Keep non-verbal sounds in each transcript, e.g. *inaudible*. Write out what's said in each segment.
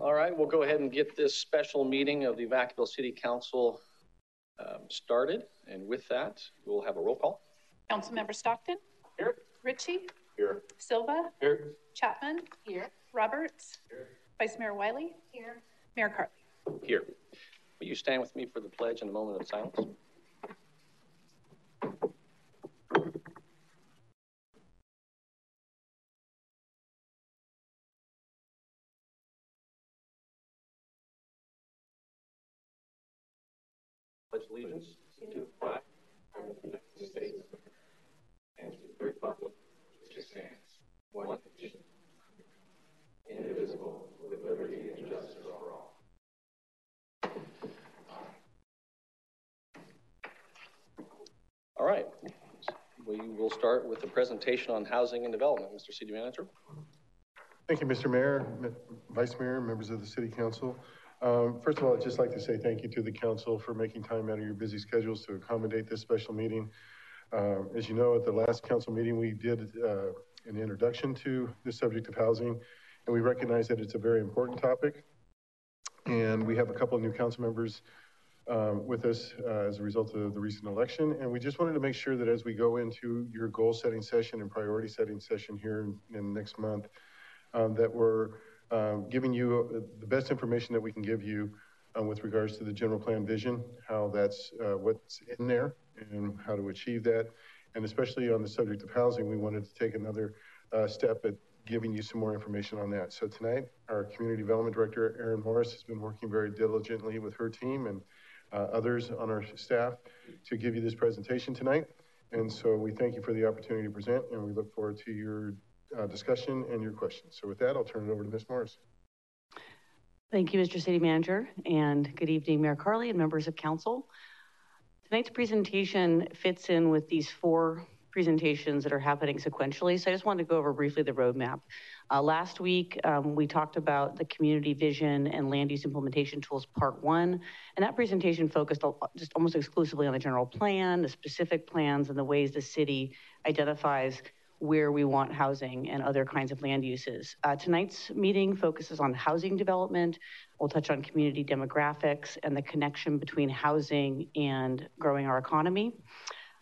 All right, we'll go ahead and get this special meeting of the Vacaville City Council um, started. And with that, we'll have a roll call. Councilmember Stockton? Here. Ritchie? Here. Silva? Here. Chapman? Here. Roberts? Here. Vice Mayor Wylie? Here. Mayor Carli? Here. Will you stand with me for the pledge and a moment of silence? Allegiance to the flag of the United States and to the republic which stands one nation, indivisible, with liberty and justice for all. All right, we will start with the presentation on housing and development. Mr. City Manager. Thank you, Mr. Mayor, Vice Mayor, members of the City Council. Um, first of all, I'd just like to say thank you to the council for making time out of your busy schedules to accommodate this special meeting. Uh, as you know, at the last council meeting, we did uh, an introduction to the subject of housing, and we recognize that it's a very important topic. And we have a couple of new council members um, with us uh, as a result of the recent election. And we just wanted to make sure that as we go into your goal setting session and priority setting session here in, in next month, um, that we're um, giving you the best information that we can give you um, with regards to the general plan vision, how that's uh, what's in there and how to achieve that. And especially on the subject of housing, we wanted to take another uh, step at giving you some more information on that. So tonight, our community development director, Erin Morris, has been working very diligently with her team and uh, others on our staff to give you this presentation tonight. And so we thank you for the opportunity to present and we look forward to your uh, discussion and your questions. So with that, I'll turn it over to Ms. Morris. Thank you, Mr. City Manager, and good evening, Mayor Carli and members of council. Tonight's presentation fits in with these four presentations that are happening sequentially. So I just wanted to go over briefly the roadmap. Uh, last week, um, we talked about the community vision and land use implementation tools part one. And that presentation focused just almost exclusively on the general plan, the specific plans and the ways the city identifies where we want housing and other kinds of land uses. Uh, tonight's meeting focuses on housing development. We'll touch on community demographics and the connection between housing and growing our economy.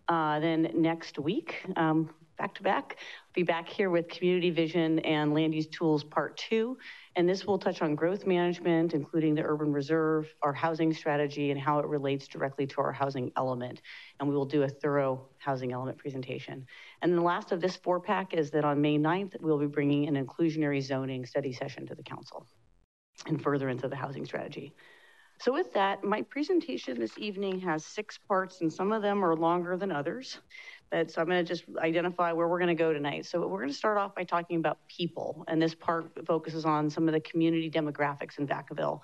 Uh, then next week, um, back to back, I'll be back here with community vision and land use tools part two. And this will touch on growth management, including the urban reserve, our housing strategy, and how it relates directly to our housing element. And we will do a thorough housing element presentation. And the last of this four pack is that on May 9th, we'll be bringing an inclusionary zoning study session to the council and further into the housing strategy. So with that, my presentation this evening has six parts and some of them are longer than others. But so I'm gonna just identify where we're gonna go tonight. So we're gonna start off by talking about people. And this part focuses on some of the community demographics in Vacaville.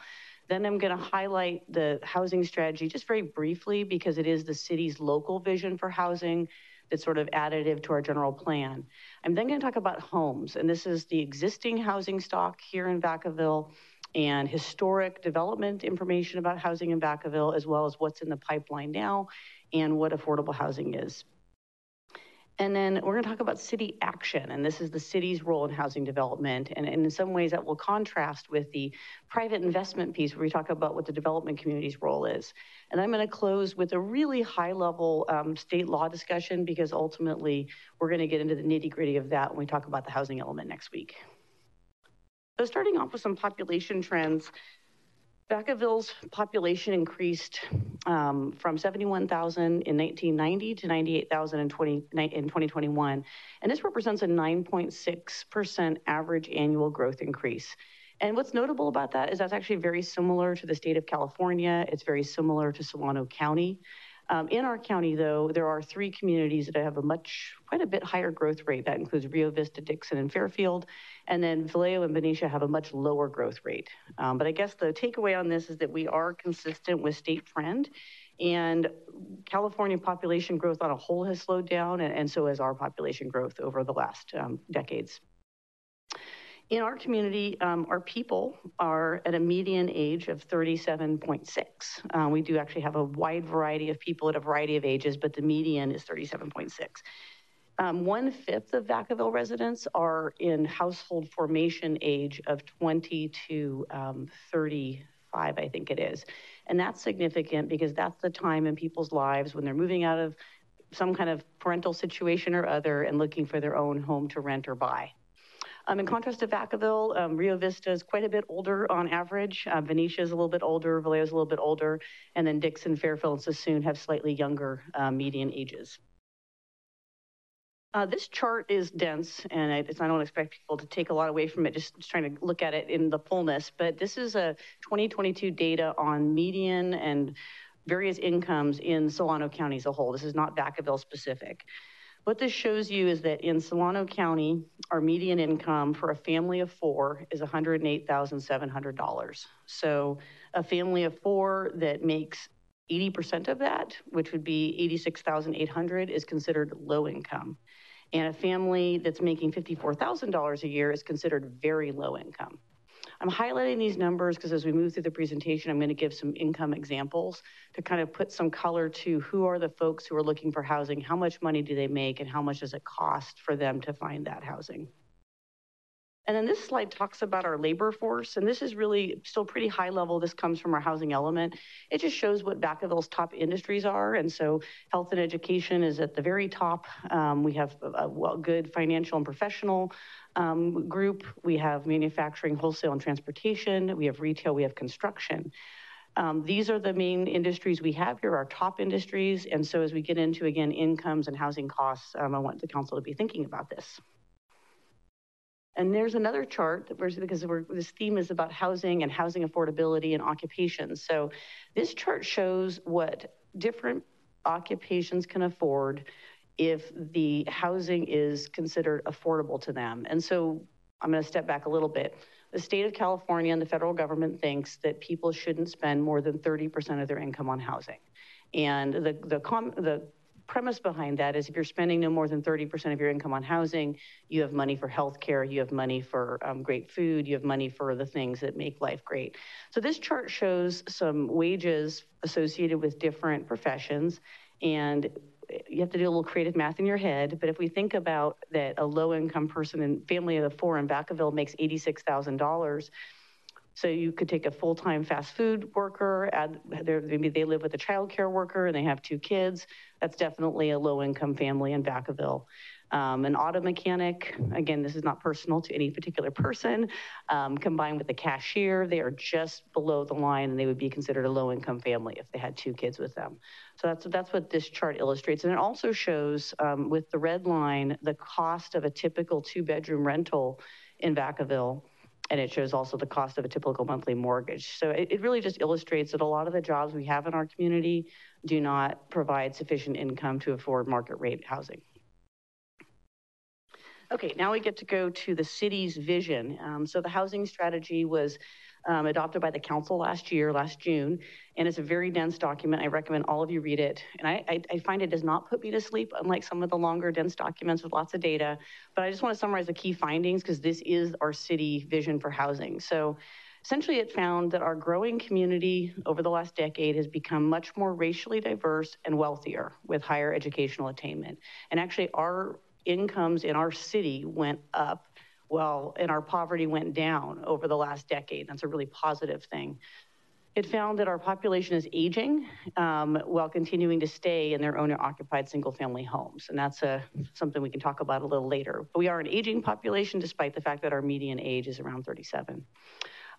Then I'm gonna highlight the housing strategy just very briefly because it is the city's local vision for housing that's sort of additive to our general plan. I'm then gonna talk about homes. And this is the existing housing stock here in Vacaville and historic development information about housing in Vacaville, as well as what's in the pipeline now and what affordable housing is. And then we're gonna talk about city action, and this is the city's role in housing development. And, and in some ways that will contrast with the private investment piece where we talk about what the development community's role is. And I'm gonna close with a really high level um, state law discussion because ultimately we're gonna get into the nitty gritty of that when we talk about the housing element next week. So starting off with some population trends, Vacaville's population increased um, from 71,000 in 1990 to 98,000 in, 20, in 2021. And this represents a 9.6% average annual growth increase. And what's notable about that is that's actually very similar to the state of California. It's very similar to Solano County. Um, in our county, though, there are three communities that have a much, quite a bit higher growth rate. That includes Rio Vista, Dixon, and Fairfield. And then Vallejo and Benicia have a much lower growth rate. Um, but I guess the takeaway on this is that we are consistent with state trend. And California population growth on a whole has slowed down, and, and so has our population growth over the last um, decades. In our community, um, our people are at a median age of 37.6. Uh, we do actually have a wide variety of people at a variety of ages, but the median is 37.6. Um, one fifth of Vacaville residents are in household formation age of 20 to um, 35, I think it is. And that's significant because that's the time in people's lives when they're moving out of some kind of parental situation or other and looking for their own home to rent or buy. Um, in contrast to Vacaville, um, Rio Vista is quite a bit older on average. Uh, Benicia is a little bit older, Vallejo is a little bit older, and then Dixon, Fairfield, and Suisun have slightly younger uh, median ages. Uh, this chart is dense, and I, I, don't expect people to take a lot away from it, just, just, trying to look at it in the fullness. But this is a 2022 data on median and various incomes in Solano County as a whole. This is not Vacaville specific. What this shows you is that in Solano County, our median income for a family of four is $108,700. So a family of four that makes 80% of that, which would be 86,800 is considered low income. And a family that's making $54,000 a year is considered very low income. I'm highlighting these numbers because as we move through the presentation, I'm going to give some income examples to kind of put some color to who are the folks who are looking for housing, how much money do they make, and how much does it cost for them to find that housing. And then this slide talks about our labor force, and this is really still pretty high level. This comes from our housing element. It just shows what Vacaville's top industries are. And so health and education is at the very top. Um, we have a, a good financial and professional um, group. We have manufacturing, wholesale, and transportation. We have retail, we have construction. Um, these are the main industries we have here, our top industries. And so as we get into, again, incomes and housing costs, um, I want the council to be thinking about this. And there's another chart because this theme is about housing and housing affordability and occupations. So this chart shows what different occupations can afford if the housing is considered affordable to them. And so I'm going to step back a little bit. The state of California and the federal government thinks that people shouldn't spend more than 30% of their income on housing. And the, the, com, the premise behind that is if you're spending no more than 30% of your income on housing, you have money for healthcare, you have money for um, great food, you have money for the things that make life great. So this chart shows some wages associated with different professions and you have to do a little creative math in your head, but if we think about that a low income person and family of four in Vacaville makes $86,000, so you could take a full-time fast food worker, add, maybe they live with a child care worker and they have two kids. That's definitely a low-income family in Vacaville. Um, an auto mechanic, again, this is not personal to any particular person, um, combined with the cashier, they are just below the line and they would be considered a low income family if they had two kids with them. So that's, that's what this chart illustrates. And it also shows um, with the red line, the cost of a typical two bedroom rental in Vacaville. And it shows also the cost of a typical monthly mortgage. So it, it really just illustrates that a lot of the jobs we have in our community do not provide sufficient income to afford market rate housing. Okay, now we get to go to the city's vision. Um, so the housing strategy was um, adopted by the council last year, last June, and it's a very dense document. I recommend all of you read it. And I, I, I, find it does not put me to sleep, unlike some of the longer, dense documents with lots of data. But I just want to summarize the key findings because this is our city vision for housing. So essentially, it found that our growing community over the last decade has become much more racially diverse and wealthier with higher educational attainment. And actually, our incomes in our city went up well, and our poverty went down over the last decade. That's a really positive thing. It found that our population is aging um, while continuing to stay in their owner occupied single family homes. And that's a, something we can talk about a little later. But we are an aging population despite the fact that our median age is around 37.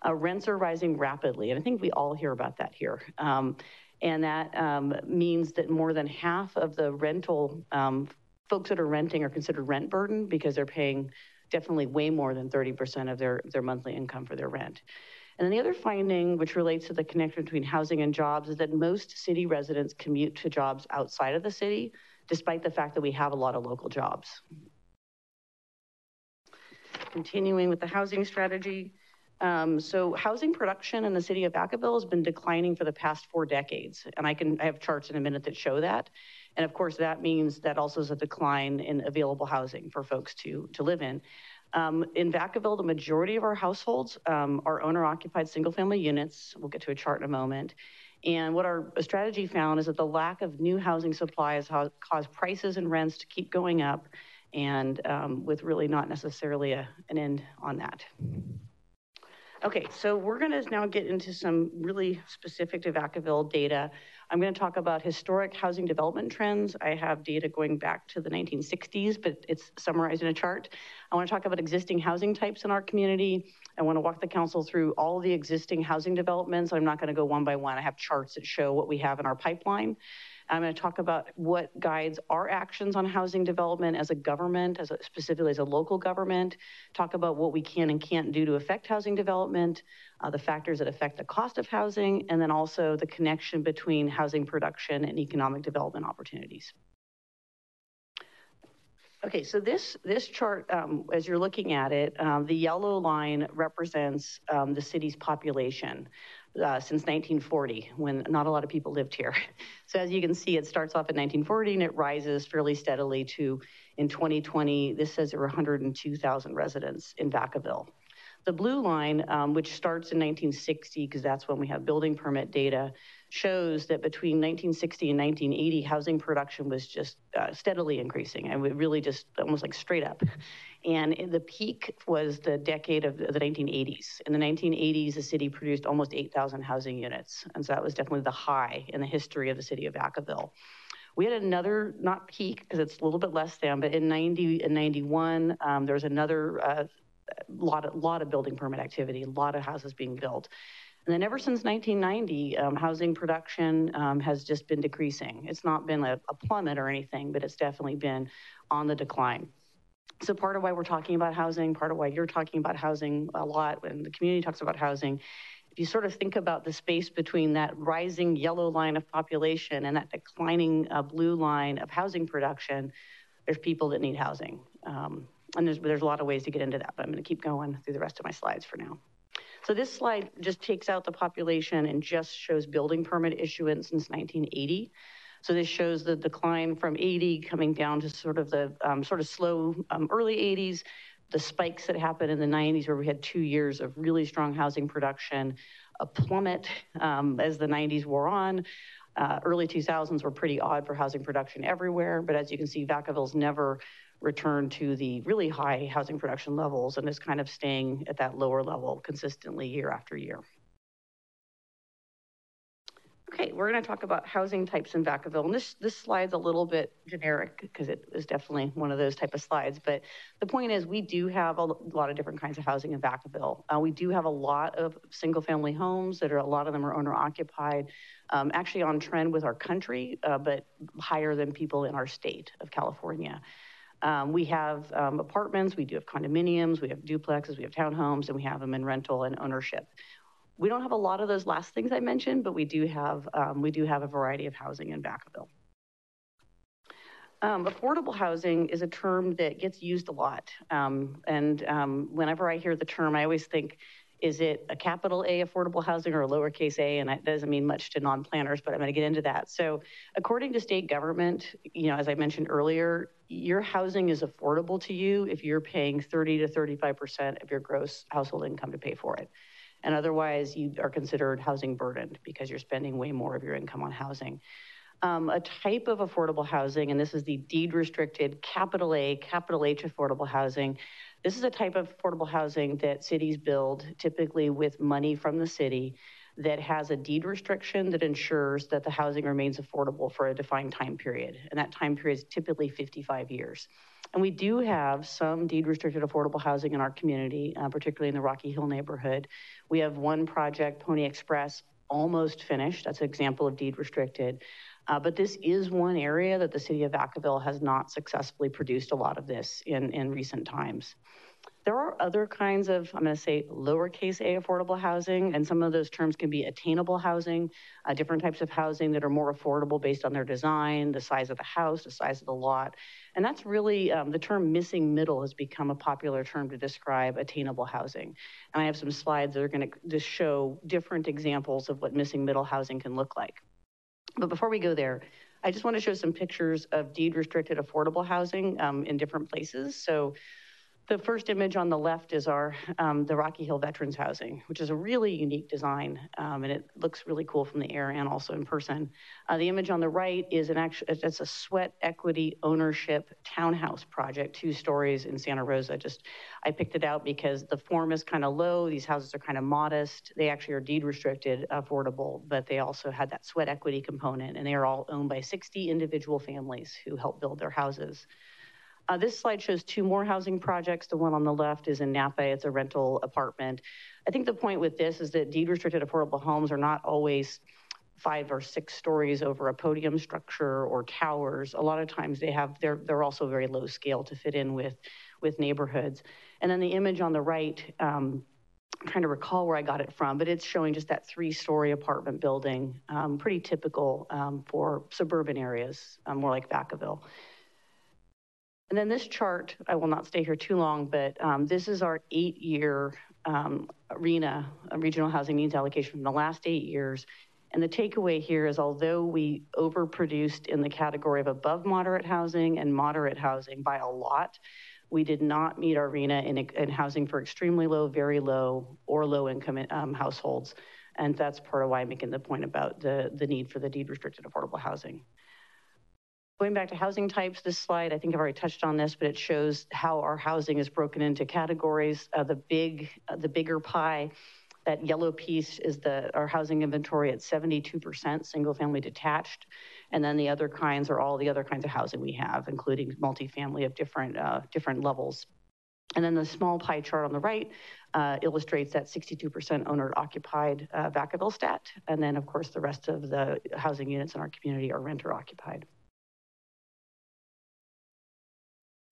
Uh, rents are rising rapidly, and I think we all hear about that here. Um, and that um, means that more than half of the rental um, folks that are renting are considered rent burden because they're paying definitely way more than 30% of their, their monthly income for their rent. And then the other finding, which relates to the connection between housing and jobs, is that most city residents commute to jobs outside of the city, despite the fact that we have a lot of local jobs. Continuing with the housing strategy. Um, so housing production in the city of Vacaville has been declining for the past four decades. And I can, I have charts in a minute that show that. And of course, that means that also is a decline in available housing for folks to, to live in. Um, in Vacaville, the majority of our households um, are owner occupied single family units. We'll get to a chart in a moment. And what our strategy found is that the lack of new housing supply has caused prices and rents to keep going up and um, with really not necessarily a, an end on that. Okay, so we're gonna now get into some really specific to Vacaville data. I'm gonna talk about historic housing development trends. I have data going back to the 1960s, but it's summarized in a chart. I wanna talk about existing housing types in our community. I wanna walk the council through all the existing housing developments. I'm not gonna go one by one. I have charts that show what we have in our pipeline. I'm going to talk about what guides our actions on housing development as a government, as a, specifically as a local government, talk about what we can and can't do to affect housing development, uh, the factors that affect the cost of housing, and then also the connection between housing production and economic development opportunities. Okay, so this, this chart, um, as you're looking at it, um, the yellow line represents um, the city's population uh, since 1940, when not a lot of people lived here. *laughs* So as you can see, it starts off in 1940 and it rises fairly steadily to, in 2020, this says there were 102,000 residents in Vacaville. The blue line, um, which starts in 1960, because that's when we have building permit data, shows that between 1960 and 1980, housing production was just uh, steadily increasing. And we really just almost like straight up. And the peak was the decade of the 1980s. In the 1980s, the city produced almost 8,000 housing units. And so that was definitely the high in the history of the city of Vacaville. We had another, not peak, because it's a little bit less than, but in 90 and 91, um, there was another uh, lot, of, lot of building permit activity, a lot of houses being built. And then ever since 1990, um, housing production um, has just been decreasing. It's not been a, a plummet or anything, but it's definitely been on the decline. So part of why we're talking about housing, part of why you're talking about housing a lot when the community talks about housing, if you sort of think about the space between that rising yellow line of population and that declining uh, blue line of housing production, there's people that need housing. Um, and there's, there's a lot of ways to get into that, but I'm gonna keep going through the rest of my slides for now. So this slide just takes out the population and just shows building permit issuance since 1980. So this shows the decline from 80 coming down to sort of the um, sort of slow um, early 80s, the spikes that happened in the 90s where we had two years of really strong housing production, a plummet um, as the 90s wore on. Uh, early 2000s were pretty odd for housing production everywhere, but as you can see, Vacaville's never returned to the really high housing production levels and is kind of staying at that lower level consistently year after year. Okay, we're going to talk about housing types in Vacaville. And this, this slide's a little bit generic because it is definitely one of those type of slides. But the point is we do have a lot of different kinds of housing in Vacaville. Uh, we do have a lot of single family homes that are, a lot of them are owner occupied, um, actually on trend with our country, uh, but higher than people in our state of California. Um, we have um, apartments, we do have condominiums, we have duplexes, we have townhomes, and we have them in rental and ownership. We don't have a lot of those last things I mentioned, but we do have, um, we do have a variety of housing in Vacaville. Um, affordable housing is a term that gets used a lot. Um, and um, whenever I hear the term, I always think, is it a capital A affordable housing or a lowercase a? And that doesn't mean much to non-planners, but I'm going to get into that. So according to state government, you know, as I mentioned earlier, your housing is affordable to you if you're paying 30 to 35% of your gross household income to pay for it and otherwise you are considered housing burdened because you're spending way more of your income on housing. Um, a type of affordable housing, and this is the deed restricted capital A, capital H affordable housing. This is a type of affordable housing that cities build typically with money from the city that has a deed restriction that ensures that the housing remains affordable for a defined time period. And that time period is typically 55 years. And we do have some deed restricted affordable housing in our community, uh, particularly in the Rocky Hill neighborhood. We have one project, Pony Express, almost finished. That's an example of deed restricted. Uh, but this is one area that the city of Vacaville has not successfully produced a lot of this in, in recent times. There are other kinds of, I'm going to say lowercase a affordable housing, and some of those terms can be attainable housing, uh, different types of housing that are more affordable based on their design, the size of the house, the size of the lot. And that's really, um, the term missing middle has become a popular term to describe attainable housing. And I have some slides that are going to just show different examples of what missing middle housing can look like. But before we go there, I just want to show some pictures of deed restricted affordable housing um, in different places. So The first image on the left is our, um, the Rocky Hill Veterans Housing, which is a really unique design, um, and it looks really cool from the air and also in person. Uh, the image on the right is an actual, it's a sweat equity ownership townhouse project, two stories in Santa Rosa. Just, I picked it out because the form is kind of low. These houses are kind of modest. They actually are deed restricted, affordable, but they also had that sweat equity component, and they are all owned by 60 individual families who help build their houses. Uh, this slide shows two more housing projects. The one on the left is in Napa. It's a rental apartment. I think the point with this is that deed restricted affordable homes are not always five or six stories over a podium structure or towers. A lot of times they have, they're, they're also very low scale to fit in with, with neighborhoods. And then the image on the right, um, I'm trying to recall where I got it from, but it's showing just that three story apartment building, um, pretty typical um, for suburban areas, um, more like Vacaville. And then this chart, I will not stay here too long, but um, this is our eight-year um, RHNA, regional housing needs allocation from the last eight years. And the takeaway here is although we overproduced in the category of above moderate housing and moderate housing by a lot, we did not meet our RHNA in, in housing for extremely low, very low, or low income um, households. And that's part of why I'm making the point about the, the need for the deed restricted affordable housing. Going back to housing types, this slide, I think I've already touched on this, but it shows how our housing is broken into categories. Uh, the big, uh, the bigger pie, that yellow piece is the our housing inventory at 72% single family detached. And then the other kinds are all the other kinds of housing we have, including multifamily of different, uh, different levels. And then the small pie chart on the right uh, illustrates that 62% owner occupied uh, Vacaville stat. And then of course the rest of the housing units in our community are renter occupied.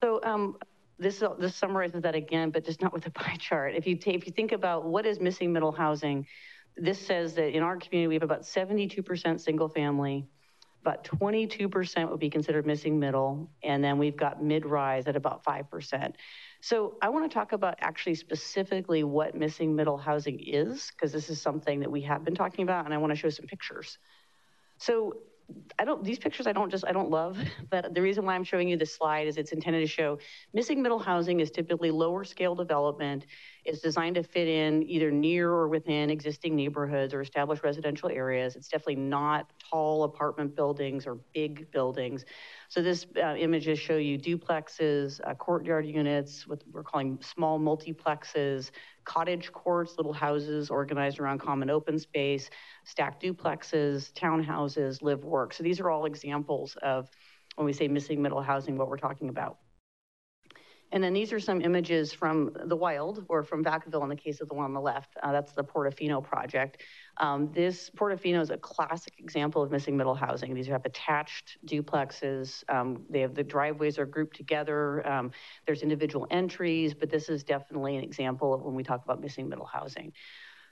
So um, this, this summarizes that again, but just not with a *laughs* pie chart. If you, take, if you think about what is missing middle housing, this says that in our community, we have about 72% single family, about 22% would be considered missing middle, and then we've got mid-rise at about 5%. So I wanna talk about actually specifically what missing middle housing is, because this is something that we have been talking about, and I wanna show some pictures. So I don't, these pictures I don't just, I don't love, *laughs* but the reason why I'm showing you this slide is it's intended to show missing middle housing is typically lower scale development. It's designed to fit in either near or within existing neighborhoods or established residential areas. It's definitely not tall apartment buildings or big buildings. So this uh, images show you duplexes, uh, courtyard units, what we're calling small multiplexes, cottage courts, little houses organized around common open space, stacked duplexes, townhouses, live work. So these are all examples of when we say missing middle housing, what we're talking about. And then these are some images from the wild or from Vacaville in the case of the one on the left. Uh, that's the Portofino project. Um, this Portofino is a classic example of missing middle housing. These have attached duplexes. Um, they have the driveways are grouped together. Um, there's individual entries, but this is definitely an example of when we talk about missing middle housing.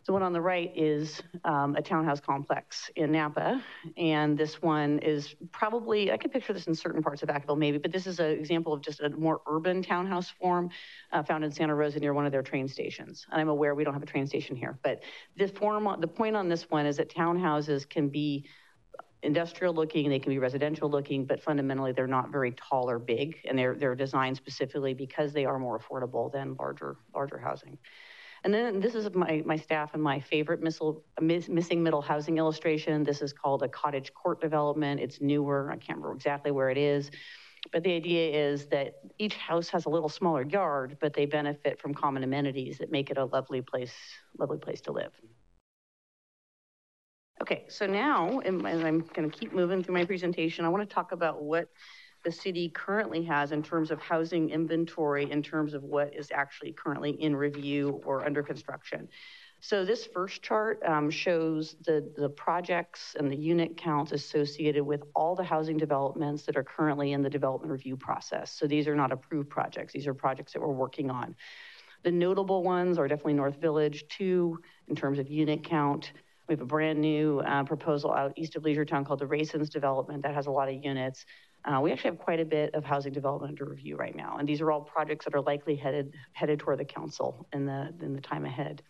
The one on the right is um, a townhouse complex in Napa. And this one is probably, I can picture this in certain parts of Vacaville maybe, but this is an example of just a more urban townhouse form uh, found in Santa Rosa near one of their train stations. And I'm aware we don't have a train station here, but the form, the point on this one is that townhouses can be industrial looking, they can be residential looking, but fundamentally they're not very tall or big. And they're, they're designed specifically because they are more affordable than larger, larger housing. And then this is my, my staff and my favorite missile, miss, missing middle housing illustration. This is called a cottage court development. It's newer. I can't remember exactly where it is. But the idea is that each house has a little smaller yard, but they benefit from common amenities that make it a lovely place, lovely place to live. Okay, so now, and I'm going to keep moving through my presentation, I want to talk about what the city currently has in terms of housing inventory, in terms of what is actually currently in review or under construction. So this first chart um, shows the, the projects and the unit counts associated with all the housing developments that are currently in the development review process. So these are not approved projects. These are projects that we're working on. The notable ones are definitely North Village 2 in terms of unit count. We have a brand new uh, proposal out east of Leisure Town called the Raisins development that has a lot of units. Uh, we actually have quite a bit of housing development under review right now, and these are all projects that are likely headed headed toward the council in the in the time ahead.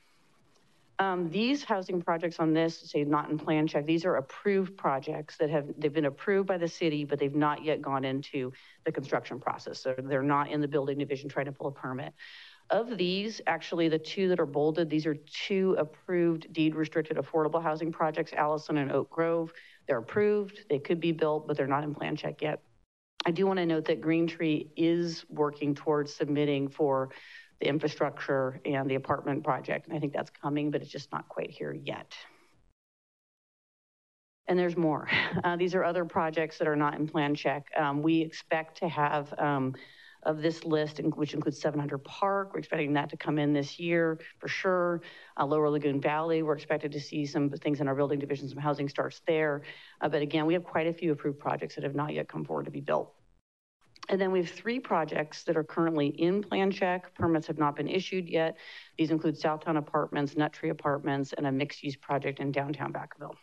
Um, these housing projects on this, say not in plan check, these are approved projects that have, they've been approved by the city, but they've not yet gone into the construction process. So they're not in the building division trying to pull a permit. Of these, actually, the two that are bolded, these are two approved deed restricted affordable housing projects, Allison and Oak Grove. They're approved, they could be built, but they're not in plan check yet. I do want to note that Green Tree is working towards submitting for the infrastructure and the apartment project. And I think that's coming, but it's just not quite here yet. And there's more. *laughs* Uh, these are other projects that are not in plan check. Um, we expect to have um, of this list, which includes 700 Park. We're expecting that to come in this year for sure. Uh, Lower Lagoon Valley, we're expected to see some things in our building division, some housing starts there. Uh, but again, we have quite a few approved projects that have not yet come forward to be built. And then we have three projects that are currently in plan check. Permits have not been issued yet. These include Southtown Apartments, Nut Tree Apartments, and a mixed use project in downtown Vacaville.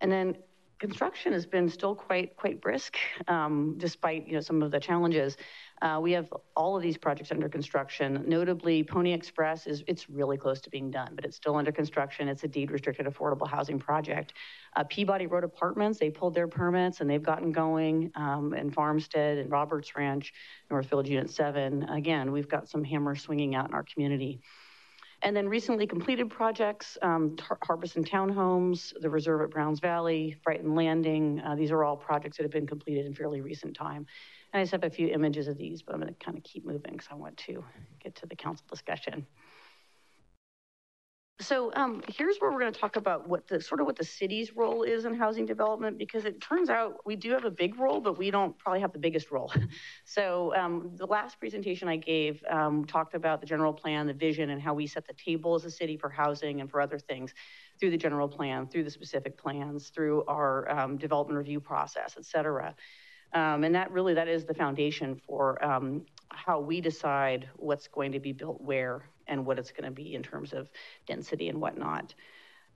And then construction has been still quite quite brisk, um, despite you know some of the challenges. Uh, we have all of these projects under construction. Notably, Pony Express is it's really close to being done, but it's still under construction. It's a deed restricted affordable housing project. Uh, Peabody Road Apartments they pulled their permits and they've gotten going. Um, and Farmstead and Roberts Ranch, Northfield Unit Seven. Again, we've got some hammers swinging out in our community. And then recently completed projects, um, Harbison Townhomes, the Reserve at Browns Valley, Brighton Landing. Uh, these are all projects that have been completed in fairly recent time. And I just have a few images of these, but I'm going to kind of keep moving because I want to get to the council discussion. So um, here's where we're going to talk about what the sort of what the city's role is in housing development, because it turns out we do have a big role, but we don't probably have the biggest role. *laughs* so um, the last presentation I gave um, talked about the general plan, the vision, and how we set the table as a city for housing and for other things through the general plan, through the specific plans, through our um, development review process, et cetera. Um, and that really, that is the foundation for um, how we decide what's going to be built where and what it's going to be in terms of density and whatnot.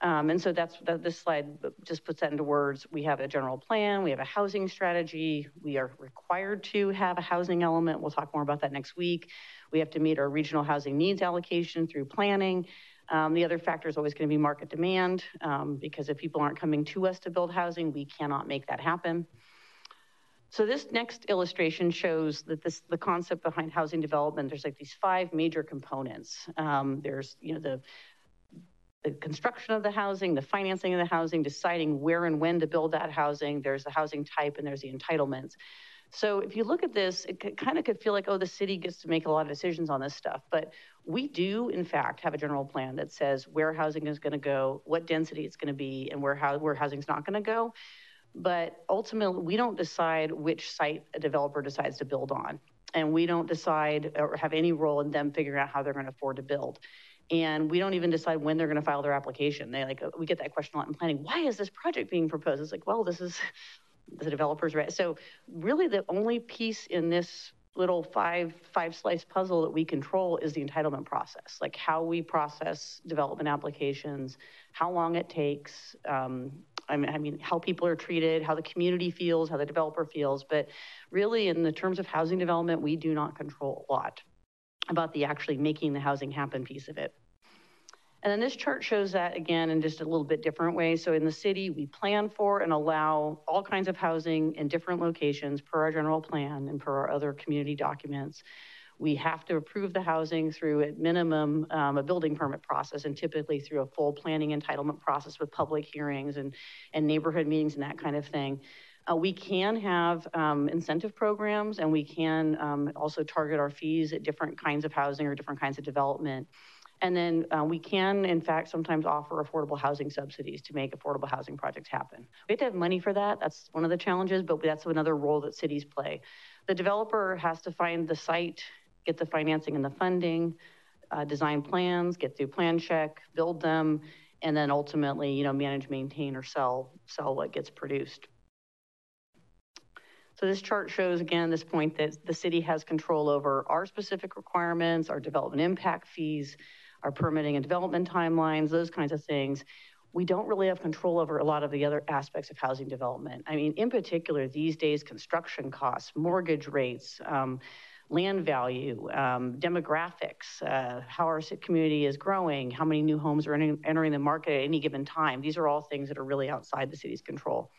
Um, and so that's that, this slide just puts that into words. We have a general plan, we have a housing strategy, we are required to have a housing element. We'll talk more about that next week. We have to meet our regional housing needs allocation through planning. Um, the other factor is always going to be market demand um, because if people aren't coming to us to build housing, we cannot make that happen. So this next illustration shows that this the concept behind housing development. There's like these five major components. Um, there's you know the the construction of the housing, the financing of the housing, deciding where and when to build that housing. There's the housing type and there's the entitlements. So if you look at this, it kind of could feel like, oh, the city gets to make a lot of decisions on this stuff. But we do, in fact, have a general plan that says where housing is going to go, what density it's going to be, and where, how, where housing is not going to go. But ultimately, we don't decide which site a developer decides to build on. And we don't decide or have any role in them figuring out how they're going to afford to build. And we don't even decide when they're going to file their application. They like, we get that question a lot in planning. Why is this project being proposed? It's like, well, this is *laughs* the developers, right? So really the only piece in this little five five slice puzzle that we control is the entitlement process like how we process development applications how long it takes um, I mean, I mean, how people are treated, how the community feels, how the developer feels. But really, in the terms of housing development, we do not control a lot about the actually making the housing happen piece of it. And then this chart shows that again in just a little bit different way. So in the city, we plan for and allow all kinds of housing in different locations per our general plan and per our other community documents. We have to approve the housing through at minimum um, a building permit process and typically through a full planning entitlement process with public hearings and, and neighborhood meetings and that kind of thing. Uh, we can have um, incentive programs and we can um, also target our fees at different kinds of housing or different kinds of development. And then uh, we can, in fact, sometimes offer affordable housing subsidies to make affordable housing projects happen. We have to have money for that. That's one of the challenges, but that's another role that cities play. The developer has to find the site get the financing and the funding, uh, design plans, get through plan check, build them, and then ultimately, you know, manage, maintain, or sell sell what gets produced. So this chart shows again this point that the city has control over our specific requirements, our development impact fees, our permitting and development timelines, those kinds of things. We don't really have control over a lot of the other aspects of housing development. I mean, in particular, these days, construction costs, mortgage rates, um, land value, um, demographics, uh, how our community is growing, how many new homes are entering, entering the market at any given time. These are all things that are really outside the city's control.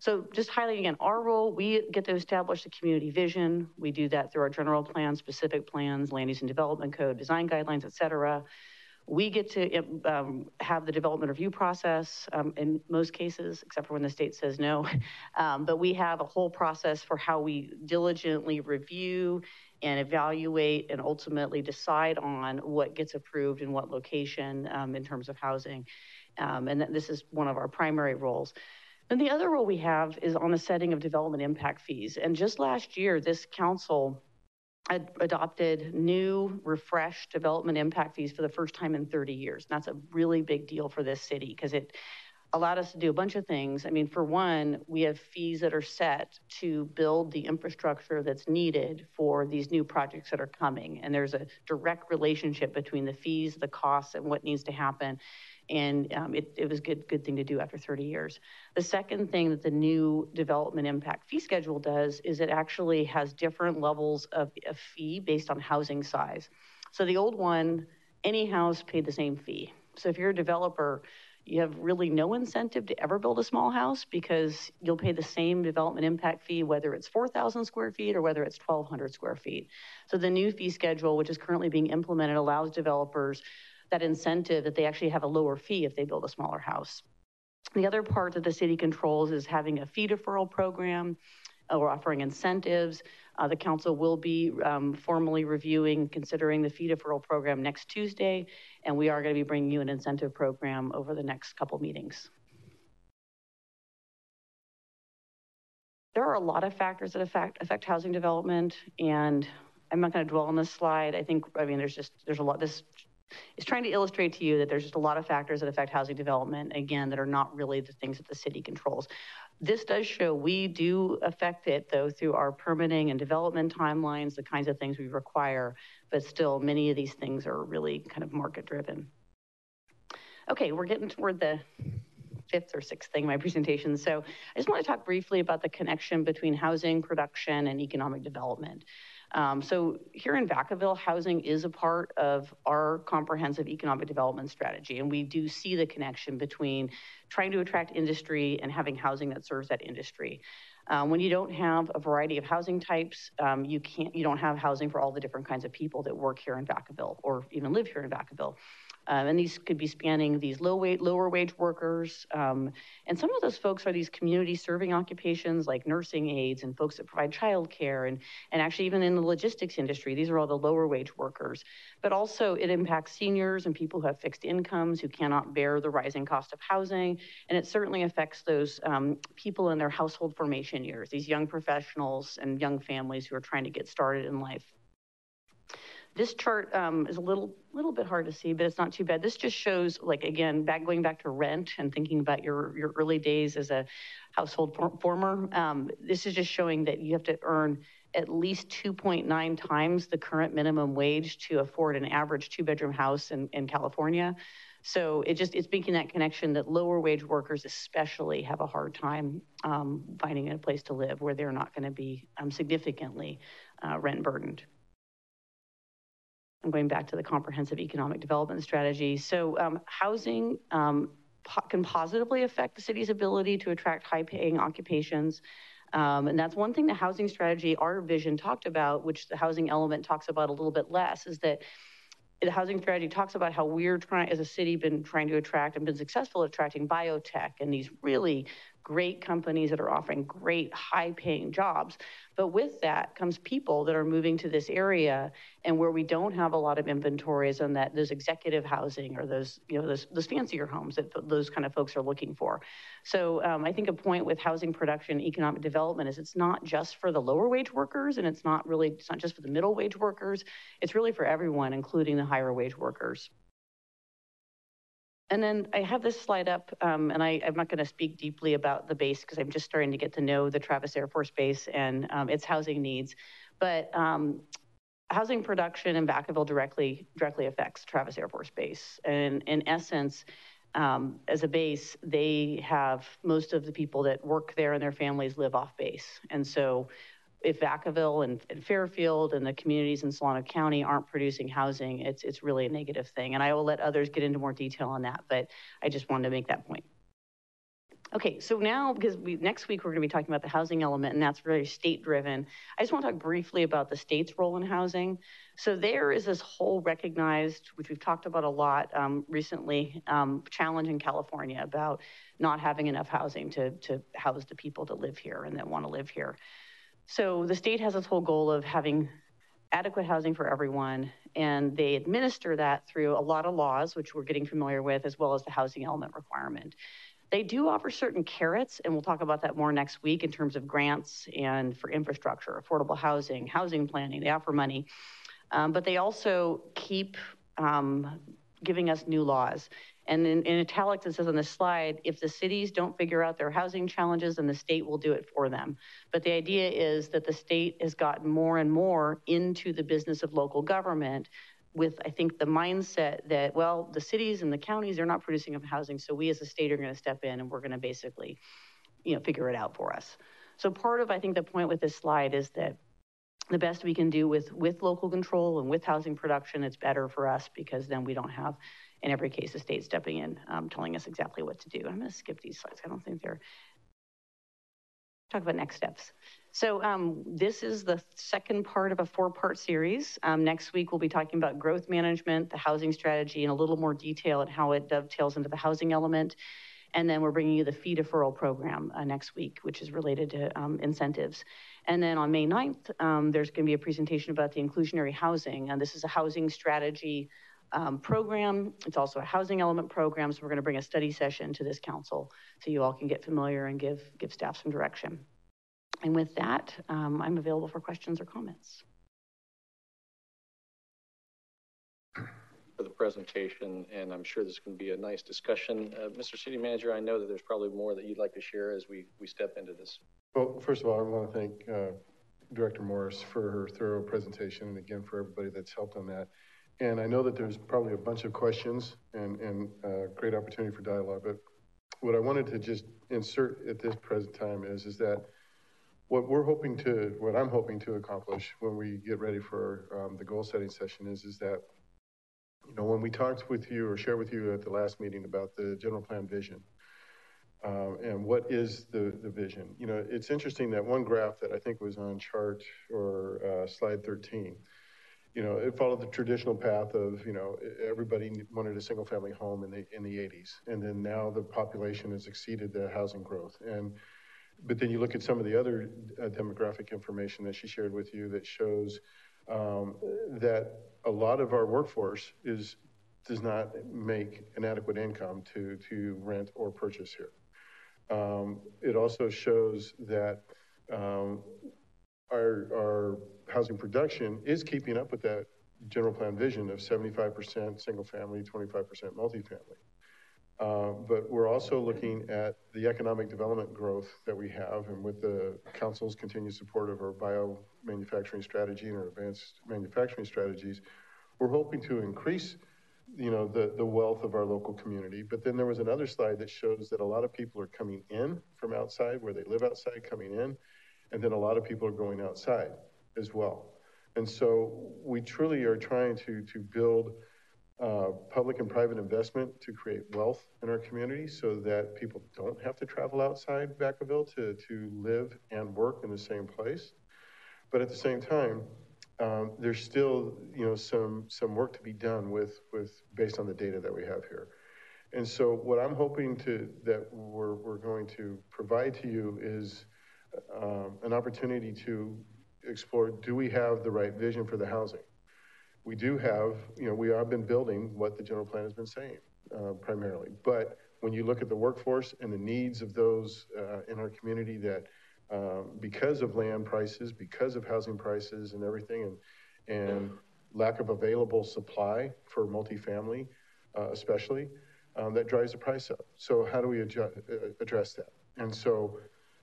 So just highlighting again, our role, we get to establish the community vision. We do that through our general plan, specific plans, land use and development code, design guidelines, et cetera. We get to um, have the development review process um, in most cases, except for when the state says no. *laughs* Um, but we have a whole process for how we diligently review and evaluate and ultimately decide on what gets approved in what location um, in terms of housing. Um, and this is one of our primary roles. And the other role we have is on the setting of development impact fees. And just last year, this council ad adopted new, refreshed development impact fees for the first time in 30 years. And that's a really big deal for this city because it allowed us to do a bunch of things. I mean, for one, we have fees that are set to build the infrastructure that's needed for these new projects that are coming. And there's a direct relationship between the fees, the costs, and what needs to happen and um, it, it was a good, good thing to do after 30 years. The second thing that the new development impact fee schedule does is it actually has different levels of a fee based on housing size. So the old one, any house paid the same fee. So if you're a developer, you have really no incentive to ever build a small house because you'll pay the same development impact fee, whether it's 4,000 square feet or whether it's 1,200 square feet. So the new fee schedule, which is currently being implemented, allows developers that incentive that they actually have a lower fee if they build a smaller house. The other part that the city controls is having a fee deferral program or offering incentives. Uh, the council will be um, formally reviewing, considering the fee deferral program next Tuesday, and we are going to be bringing you an incentive program over the next couple meetings. There are a lot of factors that affect, affect housing development, and I'm not going to dwell on this slide. I think, I mean, there's just, there's a lot, this is trying to illustrate to you that there's just a lot of factors that affect housing development, again, that are not really the things that the city controls. This does show we do affect it though through our permitting and development timelines, the kinds of things we require, but still many of these things are really kind of market driven. Okay, we're getting toward the fifth or sixth thing in my presentation. So I just want to talk briefly about the connection between housing production and economic development. Um, so here in Vacaville, housing is a part of our comprehensive economic development strategy. And we do see the connection between trying to attract industry and having housing that serves that industry. Um, when you don't have a variety of housing types, um, you can't, you don't have housing for all the different kinds of people that work here in Vacaville or even live here in Vacaville. Um, and these could be spanning these low wage, lower wage workers. Um, and some of those folks are these community serving occupations like nursing aides and folks that provide childcare and, and actually even in the logistics industry, these are all the lower wage workers. But also it impacts seniors and people who have fixed incomes who cannot bear the rising cost of housing. And it certainly affects those um, people in their household formation years, these young professionals and young families who are trying to get started in life. This chart um, is a little little bit hard to see, but it's not too bad. This just shows, like again, back going back to rent and thinking about your your early days as a household for former. Um, this is just showing that you have to earn at least 2.9 times the current minimum wage to afford an average two bedroom house in, in California. So it just it's making that connection that lower wage workers especially have a hard time um, finding a place to live where they're not going to be um, significantly uh, rent burdened. I'm going back to the comprehensive economic development strategy. So um, housing um, po can positively affect the city's ability to attract high paying occupations. Um, and that's one thing the housing strategy, our vision talked about, which the housing element talks about a little bit less, is that the housing strategy talks about how we're trying, as a city, been trying to attract and been successful at attracting biotech and these really great companies that are offering great high paying jobs. But with that comes people that are moving to this area and where we don't have a lot of inventories on that those executive housing or those, you know, those, those fancier homes that those kind of folks are looking for. So um, I think a point with housing production, economic development is it's not just for the lower wage workers and it's not really, it's not just for the middle wage workers. It's really for everyone, including the higher wage workers. And then I have this slide up, um, and I, am not going to speak deeply about the base because I'm just starting to get to know the Travis Air Force Base and um, its housing needs. But um, housing production in Vacaville directly directly affects Travis Air Force Base. And in essence, um, as a base, they have most of the people that work there and their families live off base. And so if Vacaville and, and Fairfield and the communities in Solano County aren't producing housing, it's, it's really a negative thing. And I will let others get into more detail on that, but I just wanted to make that point. Okay, so now, because we, next week we're going to be talking about the housing element, and that's very state-driven. I just want to talk briefly about the state's role in housing. So there is this whole recognized, which we've talked about a lot um, recently, um, challenge in California about not having enough housing to, to house the people that live here and that want to live here. So the state has this whole goal of having adequate housing for everyone, and they administer that through a lot of laws, which we're getting familiar with, as well as the housing element requirement. They do offer certain carrots, and we'll talk about that more next week in terms of grants and for infrastructure, affordable housing, housing planning. They offer money, um, but they also keep um, giving us new laws. And in, in italics, it says on the slide, if the cities don't figure out their housing challenges, then the state will do it for them. But the idea is that the state has gotten more and more into the business of local government with, I think, the mindset that, well, the cities and the counties, they're not producing enough housing, so we as a state are gonna step in and we're gonna basically, you know, figure it out for us. So part of, I think, the point with this slide is that the best we can do with, with local control and with housing production, it's better for us because then we don't have, in every case, the state stepping in, um, telling us exactly what to do. I'm gonna skip these slides. I don't think they're, talk about next steps. So um, this is the second part of a four-part series. Um, next week, we'll be talking about growth management, the housing strategy, in a little more detail at how it dovetails into the housing element. And then we're bringing you the fee deferral program uh, next week, which is related to um, incentives. And then on May 9th, um, there's going to be a presentation about the inclusionary housing. And this is a housing strategy um, program. It's also a housing element program. So we're going to bring a study session to this council so you all can get familiar and give, give staff some direction. And with that, um, I'm available for questions or comments. For the presentation, and I'm sure this is going to be a nice discussion. Uh, Mr. City Manager, I know that there's probably more that you'd like to share as we, we step into this. Well, first of all, I want to thank uh, Director Morris for her thorough presentation and again for everybody that's helped on that. And I know that there's probably a bunch of questions and, and uh, great opportunity for dialogue, but what I wanted to just insert at this present time is, is that what we're hoping to, what I'm hoping to accomplish when we get ready for um, the goal setting session is, is that, you know, when we talked with you or shared with you at the last meeting about the general plan vision, um, and what is the, the vision? You know, it's interesting that one graph that I think was on chart or uh, slide 13, you know, it followed the traditional path of, you know, everybody wanted a single family home in the, in the 80s. And then now the population has exceeded the housing growth. And but then you look at some of the other uh, demographic information that she shared with you that shows um, that a lot of our workforce is does not make an adequate income to to rent or purchase here. Um, it also shows that um, our our housing production is keeping up with that general plan vision of 75% single family, 25% multifamily. Uh, but we're also looking at the economic development growth that we have, and with the council's continued support of our bio manufacturing strategy and our advanced manufacturing strategies, we're hoping to increase, you know, the, the wealth of our local community. But then there was another slide that shows that a lot of people are coming in from outside, where they live outside, coming in, and then a lot of people are going outside as well. And so we truly are trying to to build uh, public and private investment to create wealth in our community so that people don't have to travel outside Vacaville to, to live and work in the same place. But at the same time, um, there's still, you know, some, some work to be done with, with, based on the data that we have here. And so what I'm hoping to, that we're, we're going to provide to you is um, an opportunity to explore, do we have the right vision for the housing? we do have, you know, we have been building what the general plan has been saying uh, primarily. But when you look at the workforce and the needs of those uh, in our community that um, because of land prices, because of housing prices and everything, and, and lack of available supply for multifamily, uh, especially, um, that drives the price up. So how do we uh, address that? And so,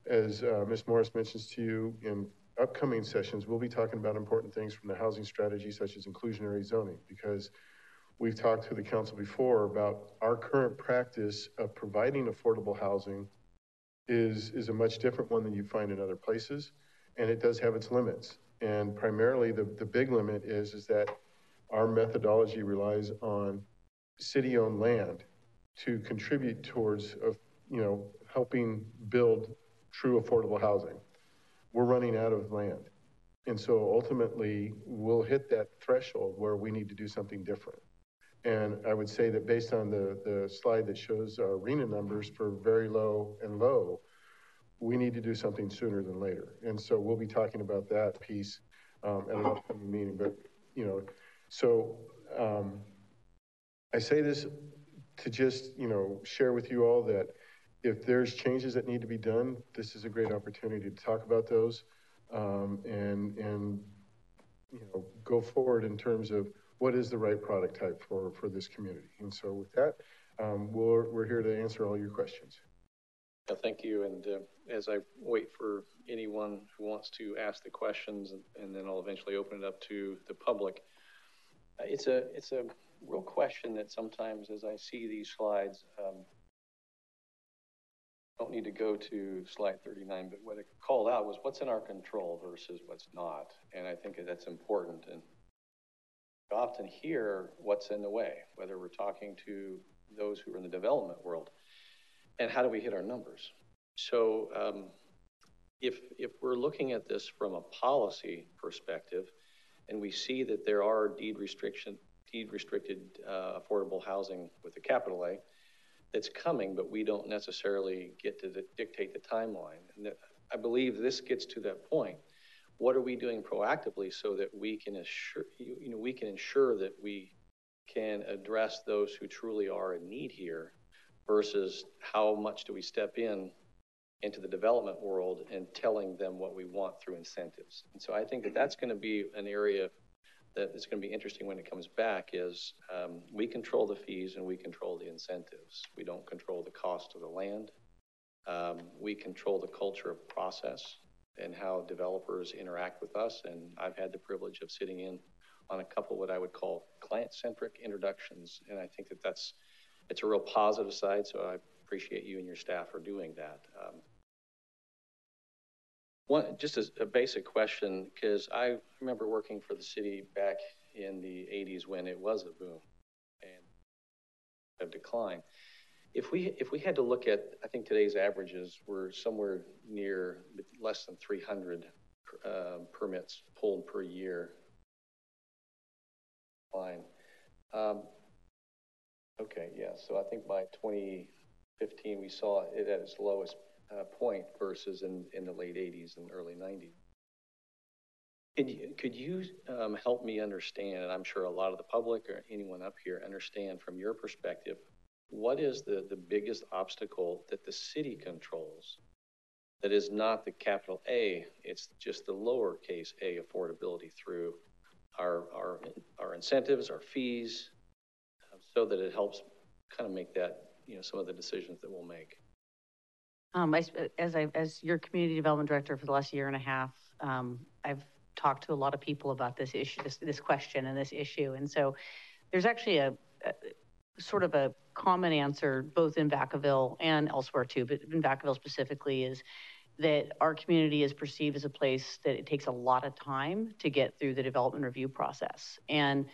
as uh, Ms. Morris mentions to you in upcoming sessions, we'll be talking about important things from the housing strategy, such as inclusionary zoning, because we've talked to the council before about our current practice of providing affordable housing is, is a much different one than you find in other places. and it does have its limits. And primarily, the, the big limit is, is that our methodology relies on city-owned land to contribute towards, uh, you know, helping build true affordable housing. We're running out of land. And so ultimately, we'll hit that threshold where we need to do something different. And I would say that based on the, the slide that shows our RHNA numbers for very low and low, we need to do something sooner than later. And so we'll be talking about that piece um, at an upcoming meeting. But, you know, so um, I say this to just, you know, share with you all that if there's changes that need to be done, this is a great opportunity to talk about those um, and, and, you know, go forward in terms of what is the right product type for, for this community. And so with that, um, we're, we're here to answer all your questions. Yeah, thank you. And uh, as I wait for anyone who wants to ask the questions, and, then I'll eventually open it up to the public. Uh, it's a it's a real question that sometimes, as I see these slides, um, don't need to go to slide 39, but what it called out was what's in our control versus what's not. And I think that's important. And often hear what's in the way, whether we're talking to those who are in the development world, and how do we hit our numbers. So um, if, if we're looking at this from a policy perspective, and we see that there are deed restriction, deed restricted uh, affordable housing with a capital A, that's coming, but we don't necessarily get to the, dictate the timeline. And I believe this gets to that point. What are we doing proactively so that we can assure, you, you know, we can ensure that we can address those who truly are in need here versus how much do we step in into the development world and telling them what we want through incentives. And so I think that that's going to be an area that is going to be interesting when it comes back is um, we control the fees and we control the incentives. We don't control the cost of the land. Um, we control the culture of process and how developers interact with us. And I've had the privilege of sitting in on a couple what I would call client-centric introductions. And I think that that's, it's a real positive side. So I appreciate you and your staff for doing that. Um, one, just as a basic question, because I remember working for the city back in the 80s when it was a boom and a decline. If we if we had to look at, I think today's averages were somewhere near less than 300 uh, permits pulled per year. Fine. Um, okay, yeah. So I think by 2015 we saw it at its lowest uh, point versus in, in the late 80s and early 90s. Could you, could you um, help me understand, and I'm sure a lot of the public or anyone up here understand from your perspective, what is the, the biggest obstacle that the city controls that is not the capital A, it's just the lowercase a affordability through our, our, our incentives, our fees, so that it helps kind of make that, you know, some of the decisions that we'll make. Um, I, as I, as your community development director for the last year and a half, um, I've talked to a lot of people about this issue, this, this question and this issue. And so there's actually a, a sort of a common answer both in Vacaville and elsewhere too, but in Vacaville specifically is that our community is perceived as a place that it takes a lot of time to get through the development review process. And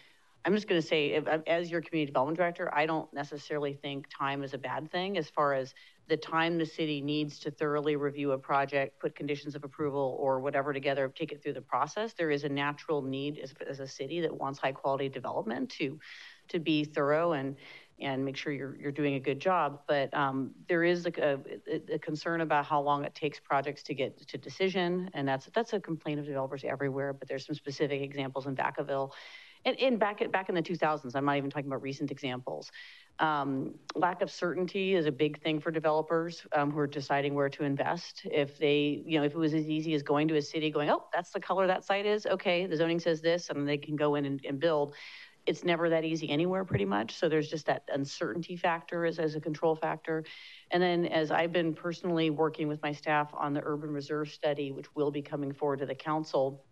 I'm just going to say, if, as your community development director, I don't necessarily think time is a bad thing as far as the time the city needs to thoroughly review a project, put conditions of approval or whatever together, take it through the process. There is a natural need as, as a city that wants high quality development to, to be thorough and, and make sure you're, you're doing a good job. But um, there is a, a, a, concern about how long it takes projects to get to decision. And that's, that's a complaint of developers everywhere, but there's some specific examples in Vacaville and, and back at, back in the 2000s, I'm not even talking about recent examples. Um, lack of certainty is a big thing for developers um, who are deciding where to invest. If they, you know, if it was as easy as going to a city, going, oh, that's the color that site is. Okay, the zoning says this, and they can go in and, and build. It's never that easy anywhere, pretty much. So there's just that uncertainty factor as, as a control factor. And then, as I've been personally working with my staff on the urban reserve study, which will be coming forward to the council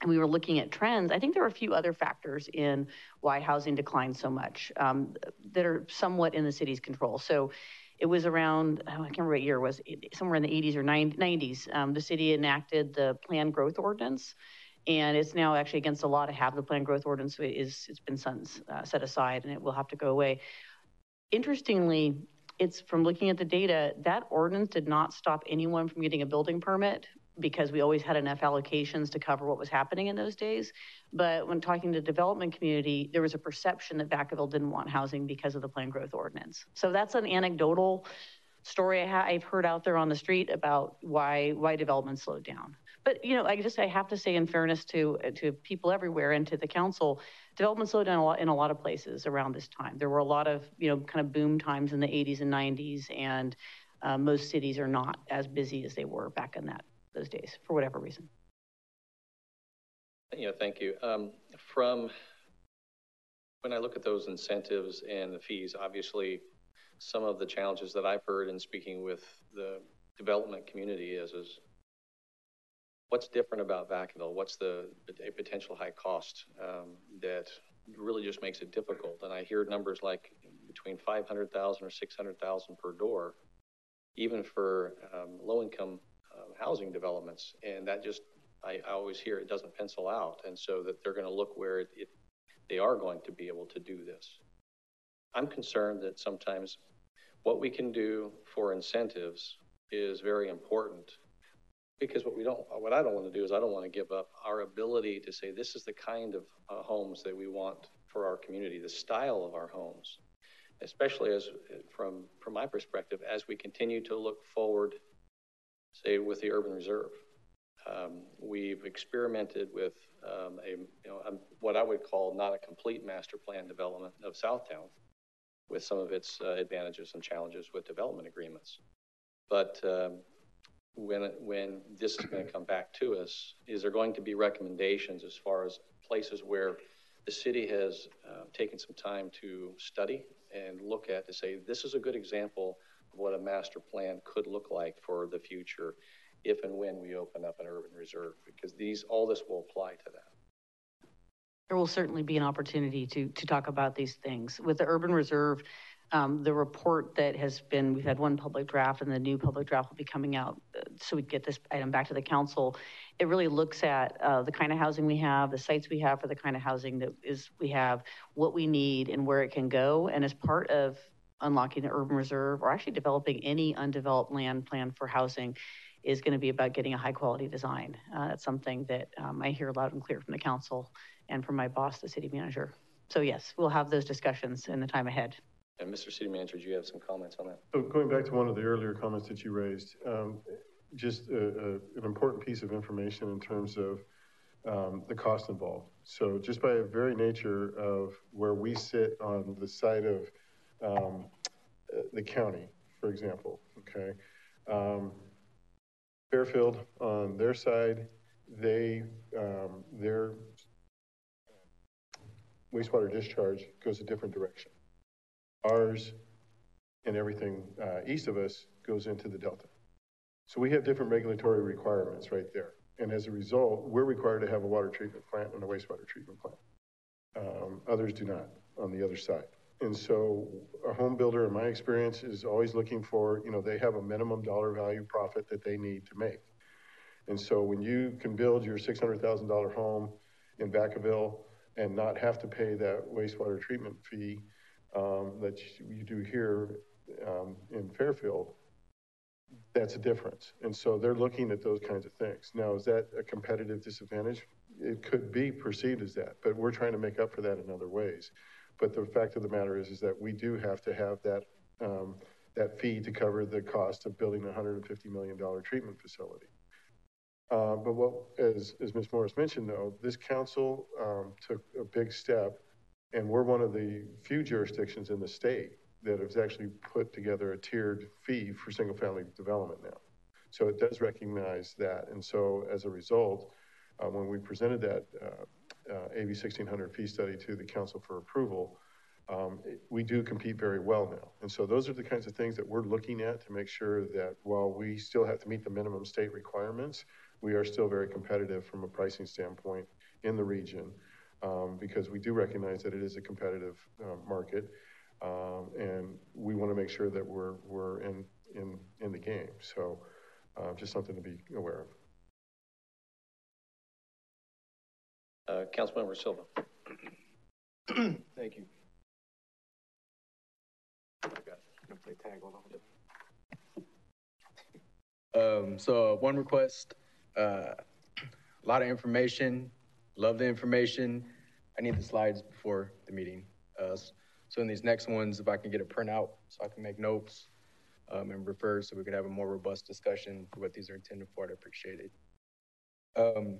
and we were looking at trends, I think there are a few other factors in why housing declined so much um, that are somewhat in the city's control. So it was around, oh, I can't remember what year it was, somewhere in the 80s or 90s, um, the city enacted the planned growth ordinance. And it's now actually against the law to have the planned growth ordinance is, it's been uh, set aside and it will have to go away. Interestingly, it's from looking at the data, that ordinance did not stop anyone from getting a building permit because we always had enough allocations to cover what was happening in those days. But when talking to development community, there was a perception that Vacaville didn't want housing because of the planned growth ordinance. So that's an anecdotal story I have heard out there on the street about why why development slowed down. But you know, I just I have to say, in fairness to to people everywhere and to the council, development slowed down a lot in a lot of places around this time. There were a lot of you know kind of boom times in the 80s and 90s, and uh, most cities are not as busy as they were back in that those days for whatever reason. Yeah, thank you. Um, from when I look at those incentives and the fees, obviously some of the challenges that I've heard in speaking with the development community is, is what's different about Vacaville? What's the a potential high cost um, that really just makes it difficult? And I hear numbers like between 500,000 or 600,000 per door, even for um, low income housing developments. And that just, I, I, always hear it doesn't pencil out. And so that they're going to look where it, it, they are going to be able to do this. I'm concerned that sometimes what we can do for incentives is very important because what we don't, what I don't want to do is I don't want to give up our ability to say this is the kind of uh, homes that we want for our community, the style of our homes, especially as from from my perspective, as we continue to look forward say with the urban reserve. Um, we've experimented with um, a, you know, a, what I would call not a complete master plan development of Southtown with some of its uh, advantages and challenges with development agreements. But um, when, when this is going to come back to us, is there going to be recommendations as far as places where the city has uh, taken some time to study and look at to say, this is a good example what a master plan could look like for the future if and when we open up an urban reserve, because these, all this will apply to that. There will certainly be an opportunity to, to talk about these things. With the urban reserve, um, the report that has been, we've had one public draft and the new public draft will be coming out uh, so we get this item back to the council. It really looks at uh, the kind of housing we have, the sites we have for the kind of housing that is we have, what we need and where it can go. And as part of unlocking the urban reserve or actually developing any undeveloped land plan for housing is going to be about getting a high quality design. Uh, that's something that um, I hear loud and clear from the council and from my boss, the city manager. So yes, we'll have those discussions in the time ahead. And Mr. City Manager, do you have some comments on that? So going back to one of the earlier comments that you raised, um, just a, a, an important piece of information in terms of um, the cost involved. So just by the very nature of where we sit on the side of um, the county, for example, okay? Um, Fairfield, on their side, they, um, their wastewater discharge goes a different direction. Ours and everything uh, east of us goes into the Delta. So we have different regulatory requirements right there. And as a result, we're required to have a water treatment plant and a wastewater treatment plant. Um, others do not on the other side. And so a home builder, in my experience, is always looking for, you know, they have a minimum dollar value profit that they need to make. And so when you can build your $600,000 home in Vacaville and not have to pay that wastewater treatment fee um, that you do here um, in Fairfield, that's a difference. And so they're looking at those kinds of things. Now, is that a competitive disadvantage? It could be perceived as that, but we're trying to make up for that in other ways. But the fact of the matter is, is that we do have to have that, um, that fee to cover the cost of building a $150 million treatment facility. Uh, but what, as, as Ms. Morris mentioned, though, this council um, took a big step, and we're one of the few jurisdictions in the state that has actually put together a tiered fee for single family development now. So it does recognize that. And so as a result, uh, when we presented that uh, uh, AB 1600 fee study to the council for approval, um, we do compete very well now. And so those are the kinds of things that we're looking at to make sure that while we still have to meet the minimum state requirements, we are still very competitive from a pricing standpoint in the region um, because we do recognize that it is a competitive uh, market. Um, and we want to make sure that we're, we're in, in, in the game. So, uh, just something to be aware of. Uh, Councilmember Silva. Thank you. Um, so one request, uh, a lot of information, love the information. I need the slides before the meeting. Uh, so in these next ones, if I can get a printout so I can make notes, um, and refer so we could have a more robust discussion for what these are intended for, I'd appreciate it. Um,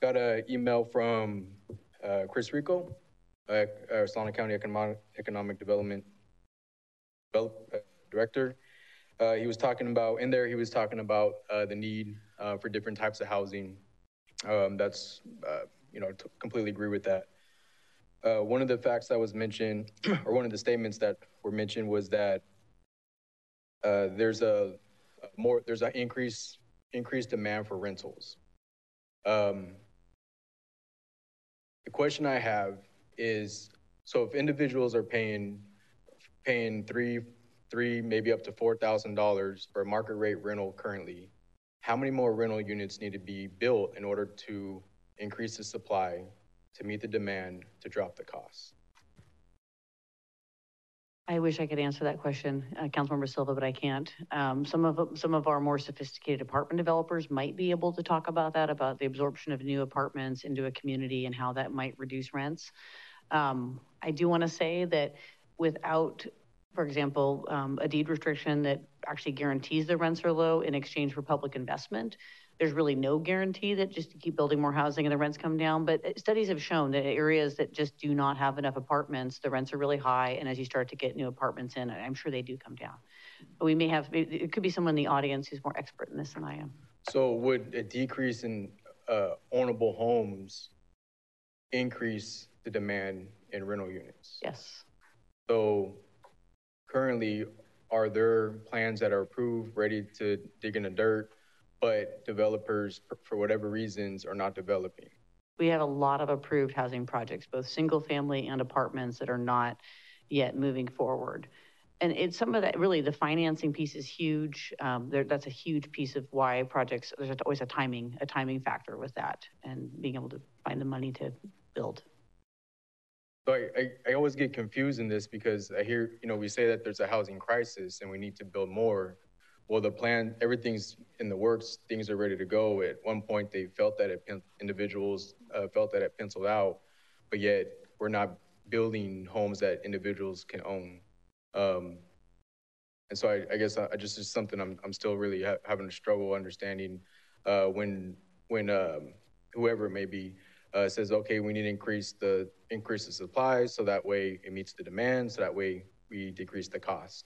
got an email from, uh, Chris Rico, uh, uh, Solano County Economic, Economic Development Develop, uh, Director. Uh, he was talking about, in there, he was talking about, uh, the need, uh, for different types of housing. Um, that's, uh, you know, t- completely agree with that. Uh, one of the facts that was mentioned, *clears throat* or one of the statements that were mentioned was that, uh, there's a a more, there's an increase, increased demand for rentals. Um, the question I have is, so if individuals are paying, paying three, three, maybe up to four thousand dollars for a market rate rental currently, how many more rental units need to be built in order to increase the supply, to meet the demand, to drop the costs? I wish I could answer that question, uh, Councilmember Silva, but I can't. Um, some of, some of our more sophisticated apartment developers might be able to talk about that, about the absorption of new apartments into a community and how that might reduce rents. Um, I do want to say that without, for example, um, a deed restriction that actually guarantees the rents are low in exchange for public investment, there's really no guarantee that just to keep building more housing and the rents come down. But uh, studies have shown that areas that just do not have enough apartments, the rents are really high. And as you start to get new apartments in, I'm sure they do come down. But we may have, it, it could be someone in the audience who's more expert in this than I am. So would a decrease in uh, ownable homes increase the demand in rental units? Yes. So currently, are there plans that are approved, ready to dig in the dirt, but developers, for- whatever reasons, are not developing? We have a lot of approved housing projects, both single family and apartments that are not yet moving forward. And it's some of that, really, the financing piece is huge. Um, there, that's a huge piece of why projects, there's always a timing, a timing factor with that and being able to find the money to build. So I, I, I always get confused in this because I hear, you know, we say that there's a housing crisis and we need to build more. Well, the plan, everything's in the works, things are ready to go. At one point, they felt that it, individuals uh, felt that it penciled out, but yet we're not building homes that individuals can own. Um, and so I, I guess I, I just is something I'm, I'm still really ha- having a struggle understanding uh, when when um, whoever it may be uh, says, okay, we need to increase the increase the supply so that way it meets the demand, so that way we decrease the cost.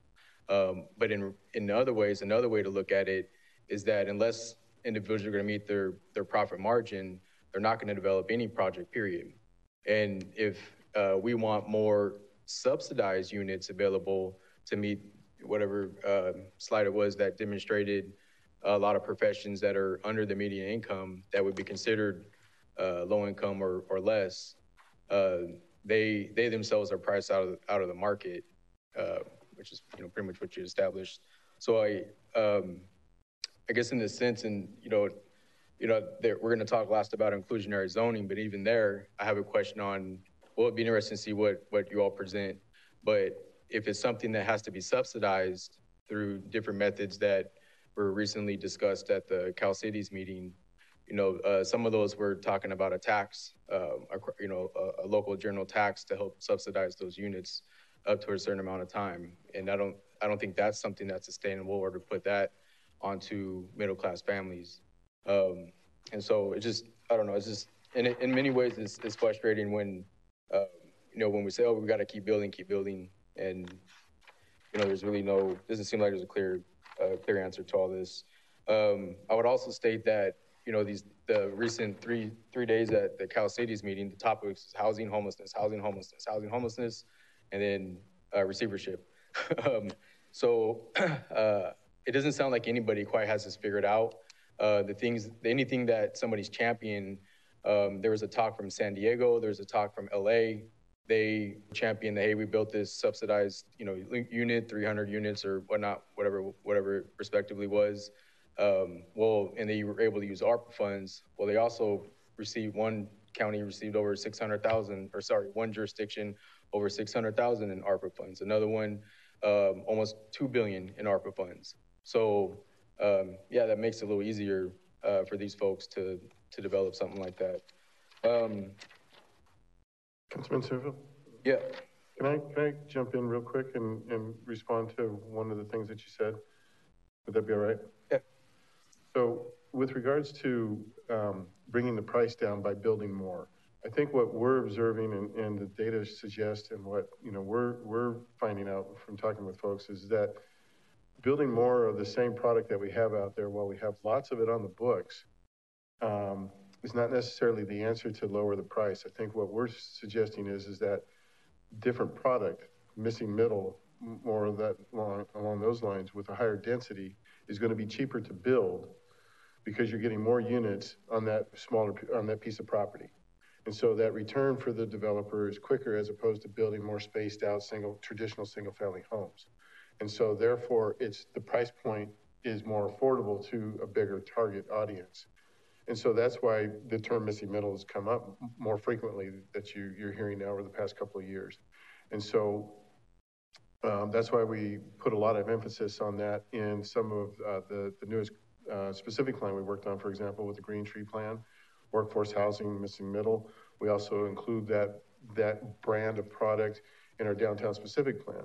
Um, but in in other ways, another way to look at it is that unless individuals are going to meet their their profit margin, they're not going to develop any project. Period. And if uh, we want more subsidized units available to meet whatever uh, slide it was that demonstrated a lot of professions that are under the median income that would be considered uh, low income or, or less, uh, they they themselves are priced out of out of the market, uh, which is you know pretty much what you established. So I um, I guess in this sense, and you know, you know, we're going to talk last about inclusionary zoning, but even there, I have a question on. Well, it'd be interesting to see what what you all present, but if it's something that has to be subsidized through different methods that were recently discussed at the Cal Cities meeting, you know, uh, some of those were talking about a tax, um, a, you know, a, a, local general tax to help subsidize those units up to a certain amount of time. And I don't, I don't think that's something that's sustainable or to put that onto middle class families. Um, and so it just, I don't know, it's just, in, in many ways, it's, it's frustrating when, uh, you know, when we say, oh, we got to keep building, keep building, and you know, there's really no, doesn't seem like there's a clear, uh, clear answer to all this. Um, I would also state that you know these the recent three three days at the Cal Cities meeting, the topic was housing homelessness, housing homelessness, housing homelessness, and then uh, receivership. *laughs* um, so *clears throat* uh, it doesn't sound like anybody quite has this figured out. Uh, the things, anything that somebody's championing, um, there was a talk from San Diego, there's a talk from LA, they champion the, hey, we built this subsidized, you know, unit, 300 units or whatnot, whatever, whatever respectively was. Um, well, and they were able to use ARPA funds. Well, they also received, one county received over 600,000, or sorry, one jurisdiction over 600,000 in ARPA funds. Another one, um, almost 2 billion in ARPA funds. So, um, yeah, that makes it a little easier uh, for these folks to, to develop something like that. Um, Councilman Servil? yeah, Can I, can I jump in real quick and, and respond to one of the things that you said? Would that be all right? Yeah. So with regards to um, bringing the price down by building more, I think what we're observing and, and the data suggests and what, you know, we're, we're finding out from talking with folks is that building more of the same product that we have out there while we have lots of it on the books um, is not necessarily the answer to lower the price. I think what we're suggesting is, is that different product, missing middle, more of that along, along those lines with a higher density is going to be cheaper to build because you're getting more units on that smaller, on that piece of property. And so that return for the developer is quicker as opposed to building more spaced out single, traditional single family homes. And so therefore it's, the price point is more affordable to a bigger target audience. And so that's why the term missing middle has come up more frequently that you, you're hearing now over the past couple of years. And so um, that's why we put a lot of emphasis on that in some of uh, the, the newest uh, specific plan we worked on, for example, with the Green Tree Plan, workforce housing, missing middle. We also include that, that brand of product in our downtown specific plan.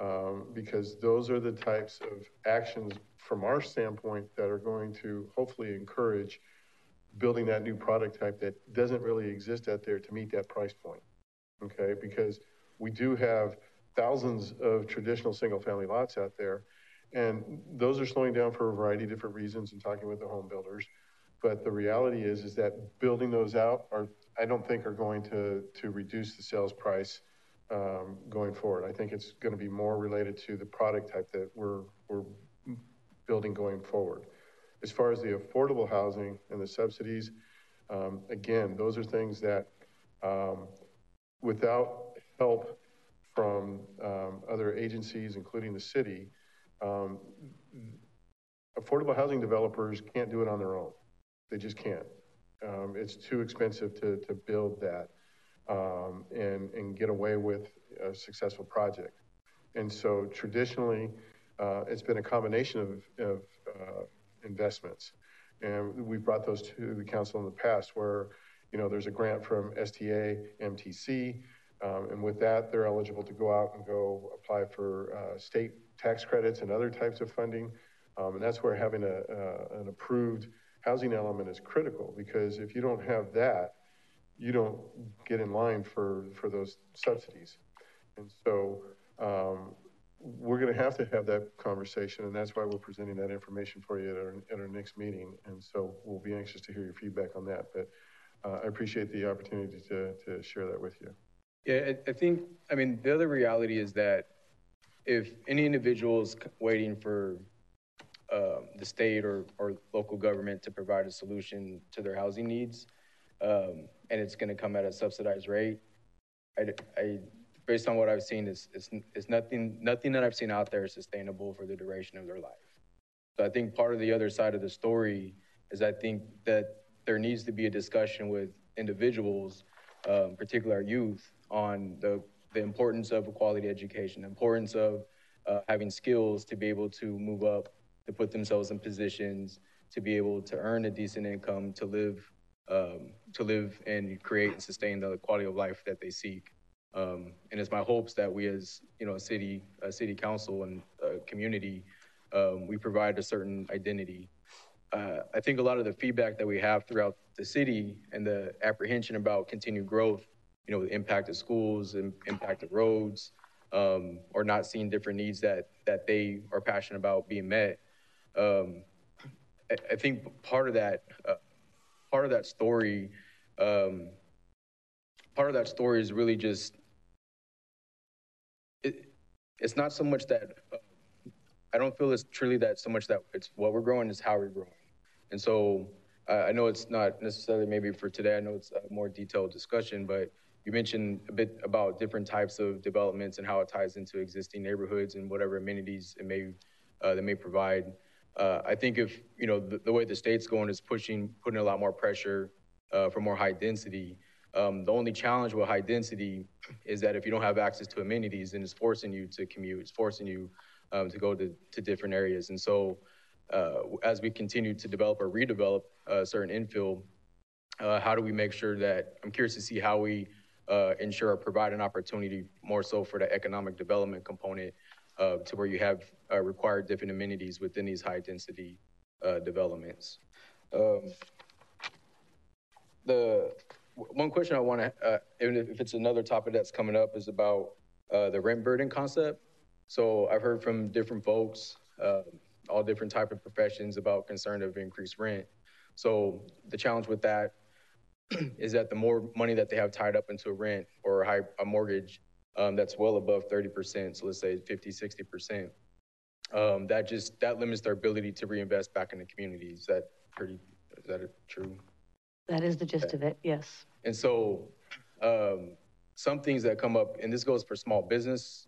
Um, because those are the types of actions from our standpoint that are going to hopefully encourage building that new product type that doesn't really exist out there to meet that price point. Okay, because we do have thousands of traditional single family lots out there, and those are slowing down for a variety of different reasons and talking with the home builders. But the reality is, is that building those out are, I don't think are going to, to reduce the sales price um, going forward. I think it's going to be more related to the product type that we're, we're building going forward. As far as the affordable housing and the subsidies, um, again, those are things that um, without help from um, other agencies, including the city, um, affordable housing developers can't do it on their own. They just can't. Um, it's too expensive to, to build that um, and, and get away with a successful project. And so traditionally, uh, it's been a combination of, of uh, investments. And we've brought those to the council in the past where, you know, there's a grant from STA, MTC, um, and with that, they're eligible to go out and go apply for uh, state tax credits and other types of funding. Um, and that's where having a, uh, an approved housing element is critical because if you don't have that, you don't get in line for, for those subsidies. And so um, we're going to have to have that conversation, and that's why we're presenting that information for you at our, at our next meeting. And so we'll be anxious to hear your feedback on that. But uh, I appreciate the opportunity to, to share that with you. Yeah, I, I think, I mean, the other reality is that if any individual is waiting for um, the state or, or local government to provide a solution to their housing needs, um, and it's going to come at a subsidized rate, I, I based on what I've seen, is, is, is nothing, nothing that I've seen out there is sustainable for the duration of their life. So I think part of the other side of the story is I think that there needs to be a discussion with individuals, um, particularly our youth, on the, the importance of a quality education, the importance of uh, having skills to be able to move up, to put themselves in positions, to be able to earn a decent income, to live, um, to live and create and sustain the quality of life that they seek. Um, and it's my hopes that we as, you know, a city, a city council and a community, um, we provide a certain identity. Uh, I think a lot of the feedback that we have throughout the city and the apprehension about continued growth, you know, the impact of schools and impact of roads, um, or not seeing different needs that, that they are passionate about being met. Um, I, I, think part of that, uh, part of that story, um, part of that story is really just it, it's not so much that uh, I don't feel it's truly that so much that it's what we're growing is how we're growing. And so uh, I know it's not necessarily maybe for today. I know it's a more detailed discussion, but you mentioned a bit about different types of developments and how it ties into existing neighborhoods and whatever amenities it may uh, they may provide. Uh, I think if you know the, the, way the state's going is pushing, putting a lot more pressure uh, for more high density. Um, the only challenge with high density is that if you don't have access to amenities, then it's forcing you to commute. It's forcing you um, to go to, to different areas. And so, uh, as we continue to develop or redevelop uh, certain infill, uh, how do we make sure that? I'm curious to see how we ensure or provide an opportunity more so for the economic development component uh, to where you have uh, required different amenities within these high density uh, developments. Um, the one question I want to, uh, even if it's another topic that's coming up, is about uh, the rent burden concept. So I've heard from different folks, uh, all different type of professions about concern of increased rent. So the challenge with that *clears throat* is that the more money that they have tied up into a rent or a, high, a mortgage, um, that's well above 30%. So let's say 50, 60%. Um, that just, that limits their ability to reinvest back in the community. Is that pretty, is that true? That is the gist of it, yes. And so um, some things that come up, and this goes for small business,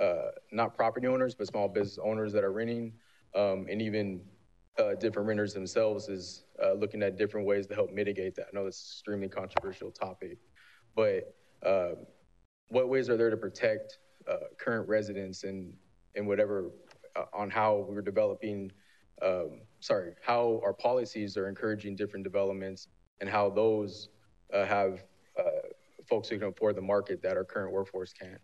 uh, not property owners, but small business owners that are renting, um, and even uh, different renters themselves is uh, looking at different ways to help mitigate that. I know it's an extremely controversial topic, but um, what ways are there to protect uh, current residents and and whatever uh, on how we're developing um, sorry how our policies are encouraging different developments and how those uh, have uh, folks who can afford the market that our current workforce can't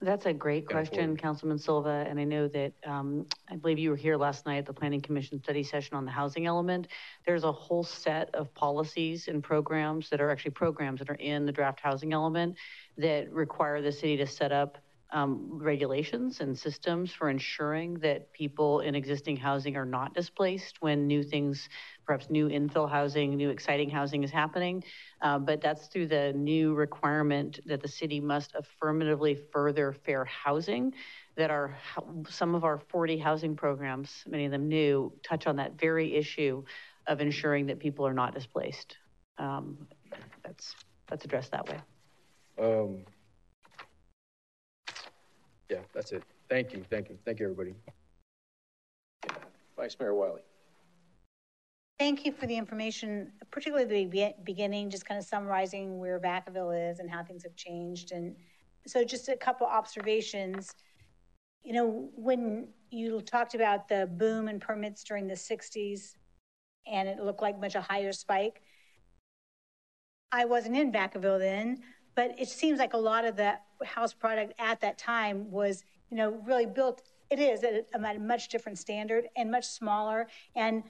that's a great question, Councilman Silva. And I know that um, I believe you were here last night at the Planning Commission study session on the housing element. There's a whole set of policies and programs that are actually programs that are in the draft housing element that require the city to set up um, regulations and systems for ensuring that people in existing housing are not displaced when new things, perhaps new infill housing, new exciting housing is happening. Uh, but that's through the new requirement that the city must affirmatively further fair housing that are some of our 40 housing programs, many of them new, touch on that very issue of ensuring that people are not displaced. Um, that's, that's addressed that way. Um, yeah, that's it. Thank you, thank you, thank you, everybody. Vice Mayor Wylie. Thank you for the information, particularly the beginning, just kind of summarizing where Vacaville is and how things have changed. And so just a couple observations. You know, when you talked about the boom in permits during the 60s and it looked like much a higher spike, I wasn't in Vacaville then, but it seems like a lot of the house product at that time was, you know, really built. It is at a, much different standard and much smaller. And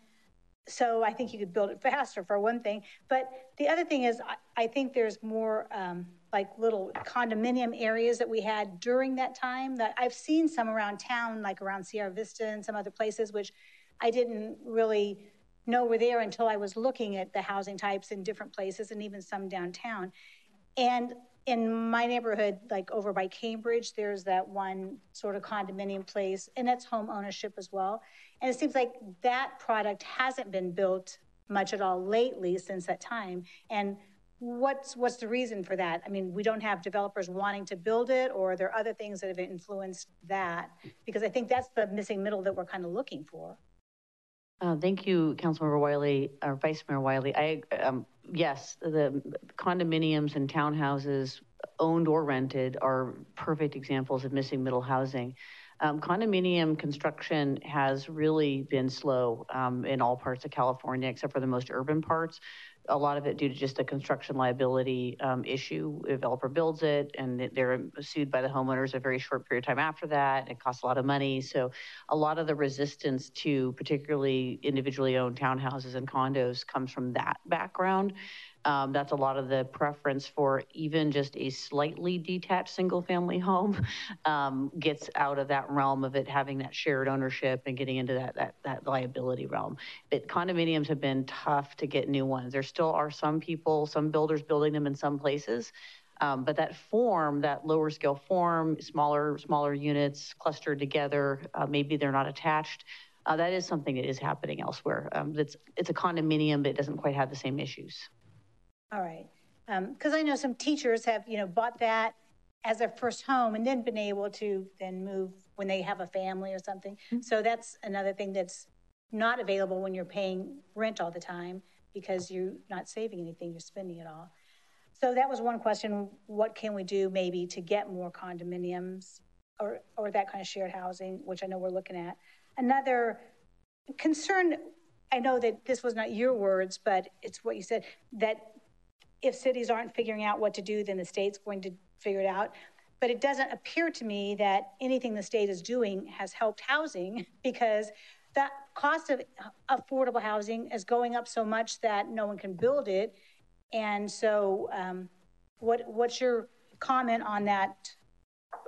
so I think you could build it faster for one thing. But the other thing is, I, I think there's more um, like little condominium areas that we had during that time that I've seen some around town, like around Sierra Vista and some other places, which I didn't really know were there until I was looking at the housing types in different places and even some downtown. And in my neighborhood, like over by Cambridge, there's that one sort of condominium place, and that's home ownership as well. And it seems like that product hasn't been built much at all lately since that time. And what's what's the reason for that? I mean, we don't have developers wanting to build it, or are there other things that have influenced that? Because I think that's the missing middle that we're kind of looking for. Uh, thank you, Councilmember Wylie, or Vice Mayor Wylie. I, um, yes, the condominiums and townhouses, owned or rented, are perfect examples of missing middle housing. Um, condominium construction has really been slow um, in all parts of California, except for the most urban parts a lot of it due to just a construction liability um, issue. A developer builds it and they're sued by the homeowners a very short period of time after that. It costs a lot of money. So a lot of the resistance to particularly individually owned townhouses and condos comes from that background. Um, that's a lot of the preference for even just a slightly detached single family home *laughs* um, gets out of that realm of it having that shared ownership and getting into that, that, that liability realm. But condominiums have been tough to get new ones. There still are some people, some builders building them in some places. Um, but that form, that lower scale form, smaller, smaller units clustered together, uh, maybe they're not attached. Uh, that is something that is happening elsewhere. Um, it's, it's a condominium, but it doesn't quite have the same issues. All right. Um, because I know some teachers have, you know, bought that as their first home and then been able to then move when they have a family or something. Mm-hmm. So that's another thing that's not available when you're paying rent all the time because you're not saving anything, you're spending it all. So that was one question. What can we do maybe to get more condominiums or, or that kind of shared housing, which I know we're looking at? Another concern, I know that this was not your words, but it's what you said, that if cities aren't figuring out what to do, then the state's going to figure it out. But it doesn't appear to me that anything the state is doing has helped housing *laughs* because that cost of affordable housing is going up so much that no one can build it. And so, um, what, what's your comment on that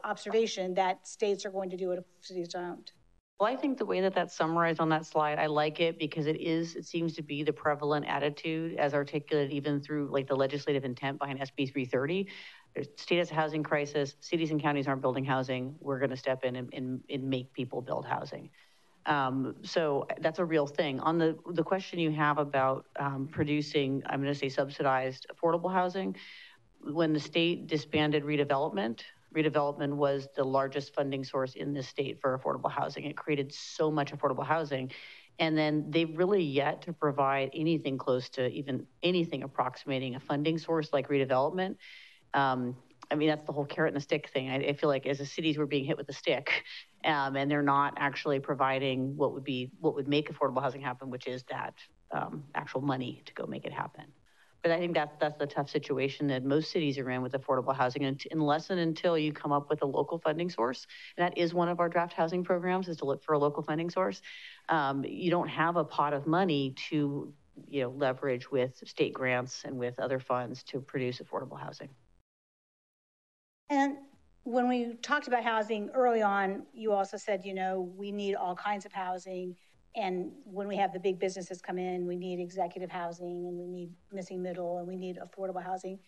observation that states are going to do it if cities don't? Well, I think the way that that's summarized on that slide, I like it because it is, it seems to be the prevalent attitude as articulated even through like the legislative intent behind SB 330. There's state has a housing crisis, cities and counties aren't building housing. We're going to step in and, and, and make people build housing. Um, so that's a real thing. On the, the question you have about um, producing, I'm going to say subsidized affordable housing, when the state disbanded redevelopment, redevelopment was the largest funding source in the state for affordable housing. It created so much affordable housing. And then they've really yet to provide anything close to even anything approximating a funding source like redevelopment. Um, I mean, that's the whole carrot and the stick thing. I, I feel like as a cities, we're being hit with a stick, um, and they're not actually providing what would be what would make affordable housing happen, which is that um, actual money to go make it happen. But I think that's that's the tough situation that most cities are in with affordable housing, and unless and until you come up with a local funding source, and that is one of our draft housing programs, is to look for a local funding source. Um, you don't have a pot of money to you know leverage with state grants and with other funds to produce affordable housing. And when we talked about housing early on, you also said, you know, we need all kinds of housing. And when we have the big businesses come in, we need executive housing and we need missing middle and we need affordable housing.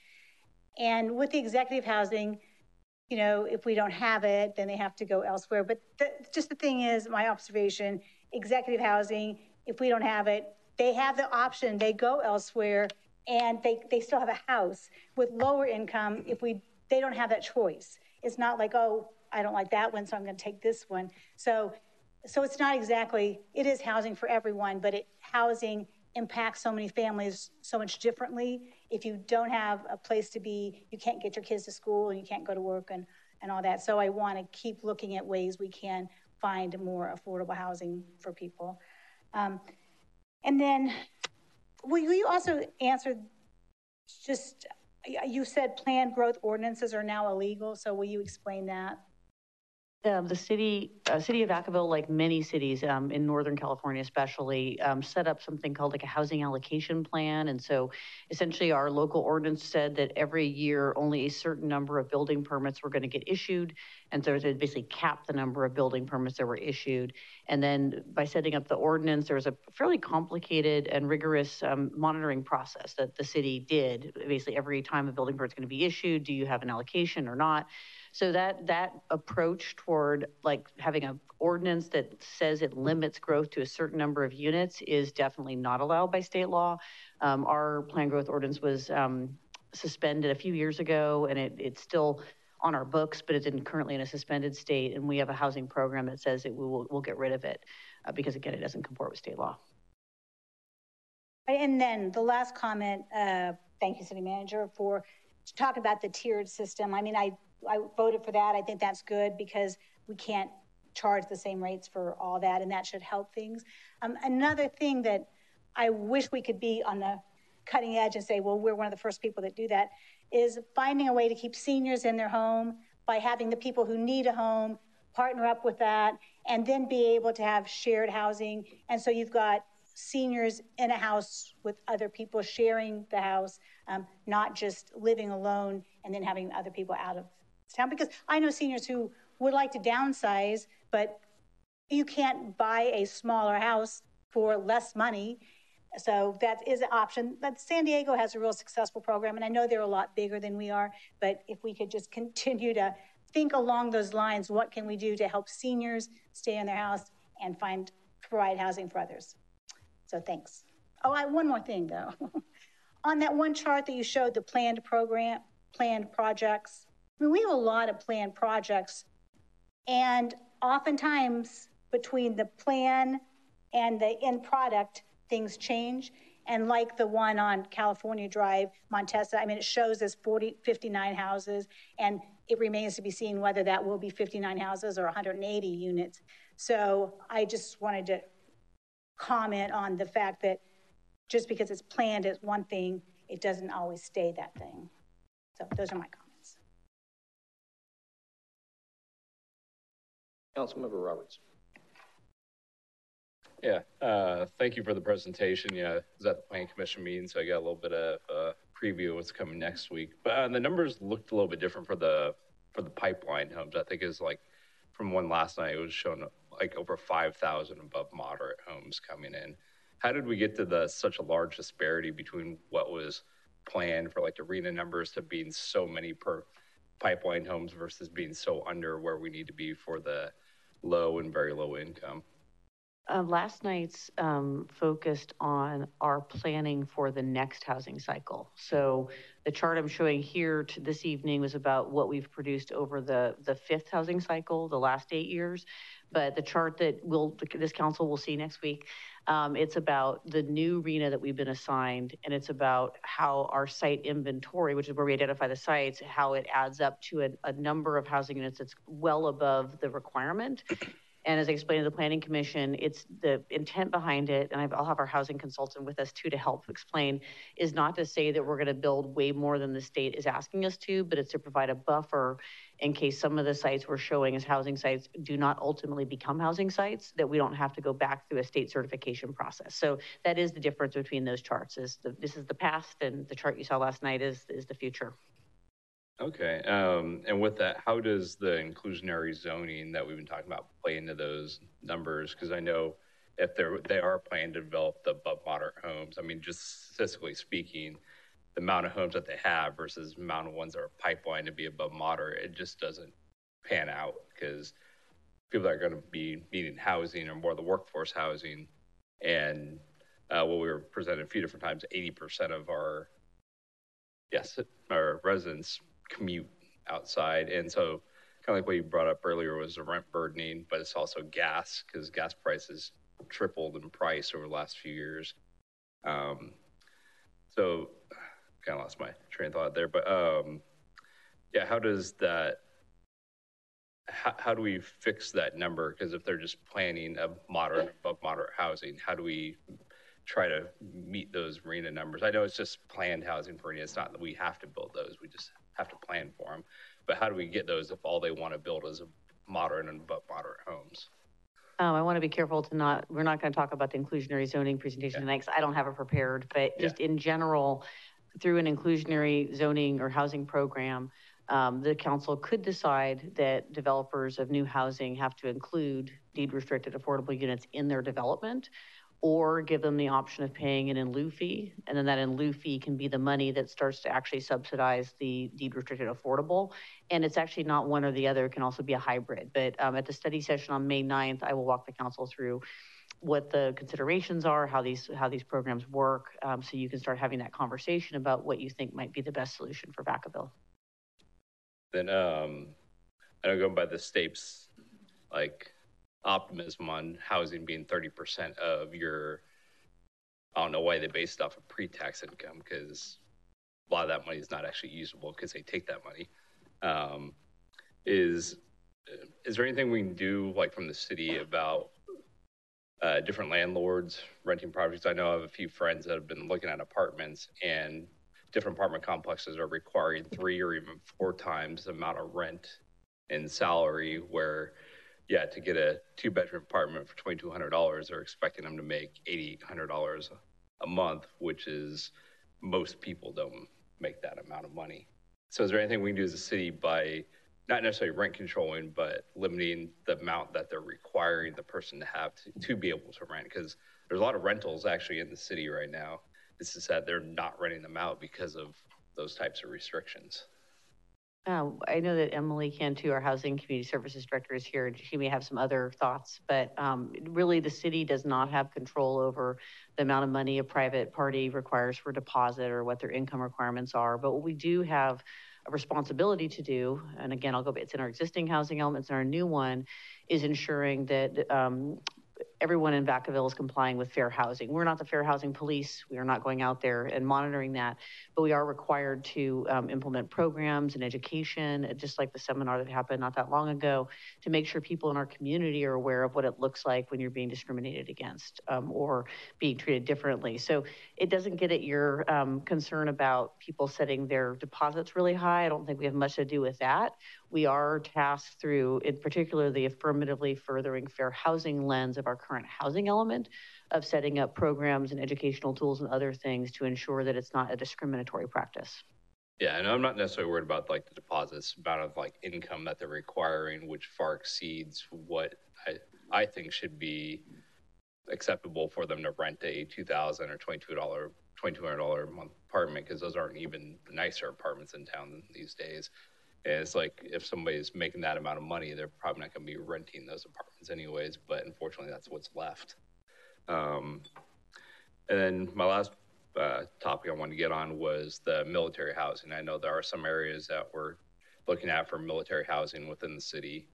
And with the executive housing, you know, if we don't have it, then they have to go elsewhere. But the, just the thing is, my observation, executive housing, if we don't have it, they have the option, they go elsewhere and they, they still have a house with lower income. If we they don't have that choice. It's not like, oh, I don't like that one, so I'm going to take this one. So, so it's not exactly, it is housing for everyone, but it, housing impacts so many families so much differently. If you don't have a place to be, you can't get your kids to school and you can't go to work and, and all that. So I want to keep looking at ways we can find more affordable housing for people. Um, and then, will you also answer just you said planned growth ordinances are now illegal, so will you explain that? Um, the city, uh, city of Vacaville, like many cities um, in Northern California, especially, um, set up something called like a housing allocation plan. And so, essentially, our local ordinance said that every year only a certain number of building permits were going to get issued, and so they basically capped the number of building permits that were issued. And then, by setting up the ordinance, there was a fairly complicated and rigorous um, monitoring process that the city did. Basically, every time a building permit is going to be issued, do you have an allocation or not? So that that approach toward like having an ordinance that says it limits growth to a certain number of units is definitely not allowed by state law. Um, our plan growth ordinance was um, suspended a few years ago, and it, it's still on our books, but it's in, currently in a suspended state. And we have a housing program that says that we will we'll get rid of it uh, because again, it doesn't comport with state law. And then the last comment. Uh, thank you, City Manager, for to talk about the tiered system. I mean, I I voted for that. I think that's good because we can't charge the same rates for all that, and that should help things. Um, another thing that I wish we could be on the cutting edge and say, well, we're one of the first people that do that, is finding a way to keep seniors in their home by having the people who need a home partner up with that and then be able to have shared housing. And so you've got seniors in a house with other people sharing the house, um, not just living alone and then having other people out of town because I know seniors who would like to downsize, but you can't buy a smaller house for less money. So that is an option. But San Diego has a real successful program, and I know they're a lot bigger than we are. But if we could just *laughs* continue to think along those lines, what can we do to help seniors stay in their house and find provide housing for others? So thanks. Oh, I, one more thing though. *laughs* on that one chart that you showed, the planned program, planned projects, I mean, we have a lot of planned projects. And oftentimes between the plan and the end product, things change. And like the one on California Drive, Montesa, I mean, it shows as 40, 59 houses, and it remains to be seen whether that will be 59 houses or 180 units. So I just wanted to comment on the fact that just because it's planned as one thing, it doesn't always stay that thing. So those are my comments. Councilmember Roberts. Yeah, uh, thank you for the presentation. Yeah, I was at the plan commission meeting, so I got a little bit of uh, preview of what's coming next week. But uh, the numbers looked a little bit different for the for the pipeline homes. I think is like from one last night, it was showing like over five thousand above moderate homes coming in. How did we get to the such a large disparity between what was planned for like the RHNA numbers to being so many per pipeline homes versus being so under where we need to be for the low and very low income? Uh, last night's um, focused on our planning for the next housing cycle. So the chart I'm showing here to this evening was about what we've produced over the, the fifth housing cycle, the last eight years. But the chart that will this council will see next week, um, it's about the new RHNA that we've been assigned, and it's about how our site inventory, which is where we identify the sites, how it adds up to a, a number of housing units that's well above the requirement. And as I explained to the Planning Commission, it's the intent behind it, and I'll have our housing consultant with us too to help explain, is not to say that we're going to build way more than the state is asking us to, but it's to provide a buffer in case some of the sites we're showing as housing sites do not ultimately become housing sites, that we don't have to go back through a state certification process. So that is the difference between those charts. Is the, this is the past, and the chart you saw last night is is the future. Okay, um, and with that, how does the inclusionary zoning that we've been talking about play into those numbers? Because I know if they're, they are planning to develop the above moderate homes, I mean, just statistically speaking, the amount of homes that they have versus the amount of ones that are pipeline to be above moderate, it just doesn't pan out because people that are going to be needing housing or more of the workforce housing. And uh, what we were presented a few different times, 80% of our, yes, our residents commute outside. And so, kind of like what you brought up earlier was the rent burdening, but it's also gas because gas prices tripled in price over the last few years. Um, so, kind of lost my train of thought there, but um, yeah, how does that? How, how do we fix that number? Because if they're just planning a moderate above moderate housing, how do we try to meet those RHNA numbers? I know it's just planned housing for RHNA. It's not that we have to build those. We just have to plan for them. But how do we get those if all they want to build is a modern and but moderate homes? Um, I want to be careful to not, we're not going to talk about the inclusionary zoning presentation yeah. tonight because I don't have it prepared, but yeah. just in general, through an inclusionary zoning or housing program, um, the council could decide that developers of new housing have to include deed restricted affordable units in their development or give them the option of paying an in lieu fee. And then that in lieu fee can be the money that starts to actually subsidize the deed restricted affordable. And it's actually not one or the other, it can also be a hybrid. But um, at the study session on May 9th, I will walk the council through what the considerations are, how these how these programs work, um, so you can start having that conversation about what you think might be the best solution for Vacaville. Then um, I know going by the states, like optimism on housing being 30% of your, I don't know why they based off of pre-tax income because a lot of that money is not actually usable because they take that money. Um, is is there anything we can do like from the city about uh, different landlords renting properties? I know I have a few friends that have been looking at apartments and different apartment complexes are requiring three or even four times the amount of rent and salary where yeah, to get a two bedroom apartment for twenty two hundred dollars, they're expecting them to make eighty hundred dollars a month, which is most people don't make that amount of money. So, is there anything we can do as a city by not necessarily rent controlling, but limiting the amount that they're requiring the person to have to, to be able to rent? Because there's a lot of rentals actually in the city right now. It's just that they're not renting them out because of those types of restrictions. Uh, I know that Emily Cantu, our Housing Community Services Director, is here. She may have some other thoughts, but um, really, the city does not have control over the amount of money a private party requires for deposit or what their income requirements are. But what we do have responsibility to do, and again, I'll go, it's in our existing housing elements and our new one, is ensuring that um, everyone in Vacaville is complying with fair housing. We're not the fair housing police. We are not going out there and monitoring that, but we are required to um, implement programs and education, uh, just like the seminar that happened not that long ago, to make sure people in our community are aware of what it looks like when you're being discriminated against um, or being treated differently. So it doesn't get at your um, concern about people setting their deposits really high. I don't think we have much to do with that. We are tasked through, in particular, the affirmatively furthering fair housing lens of our current housing element of setting up programs and educational tools and other things to ensure that it's not a discriminatory practice. Yeah, and I'm not necessarily worried about like the deposits, amount of like income that they're requiring, which far exceeds what I, I think should be acceptable for them to rent a two thousand or twenty-two dollar, twenty-two hundred dollar a month apartment, because those aren't even nicer apartments in town these days. And it's like if somebody's making that amount of money, they're probably not going to be renting those apartments anyways. But unfortunately, that's what's left. Um, and then my last uh, topic I wanted to get on was the military housing. I know there are some areas that we're looking at for military housing within the city.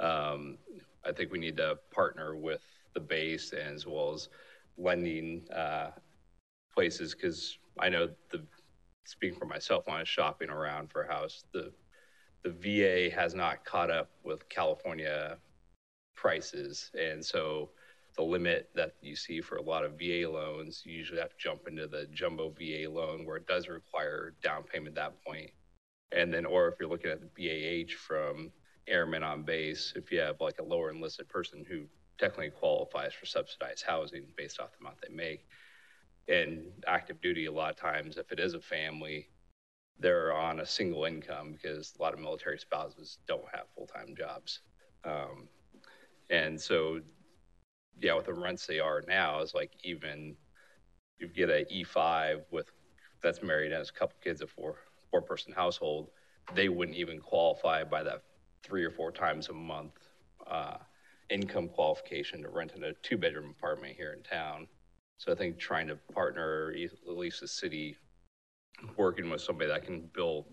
Um, I think we need to partner with the base as well as lending uh, places because I know the speaking for myself when I was shopping around for a house, the the VA has not caught up with California prices. And so the limit that you see for a lot of VA loans, you usually have to jump into the jumbo VA loan where it does require down payment at that point. And then, or if you're looking at the BAH from airmen on base, if you have like a lower enlisted person who technically qualifies for subsidized housing based off the amount they make. And active duty, a lot of times, if it is a family, they're on a single income because a lot of military spouses don't have full-time jobs. Um, and so, yeah, with the rents they are now, is like even you get a E5 with that's married and has a couple kids, a four four person household, they wouldn't even qualify by that three or four times a month uh, income qualification to rent in a two bedroom apartment here in town. So I think trying to partner, at least the city working with somebody that can build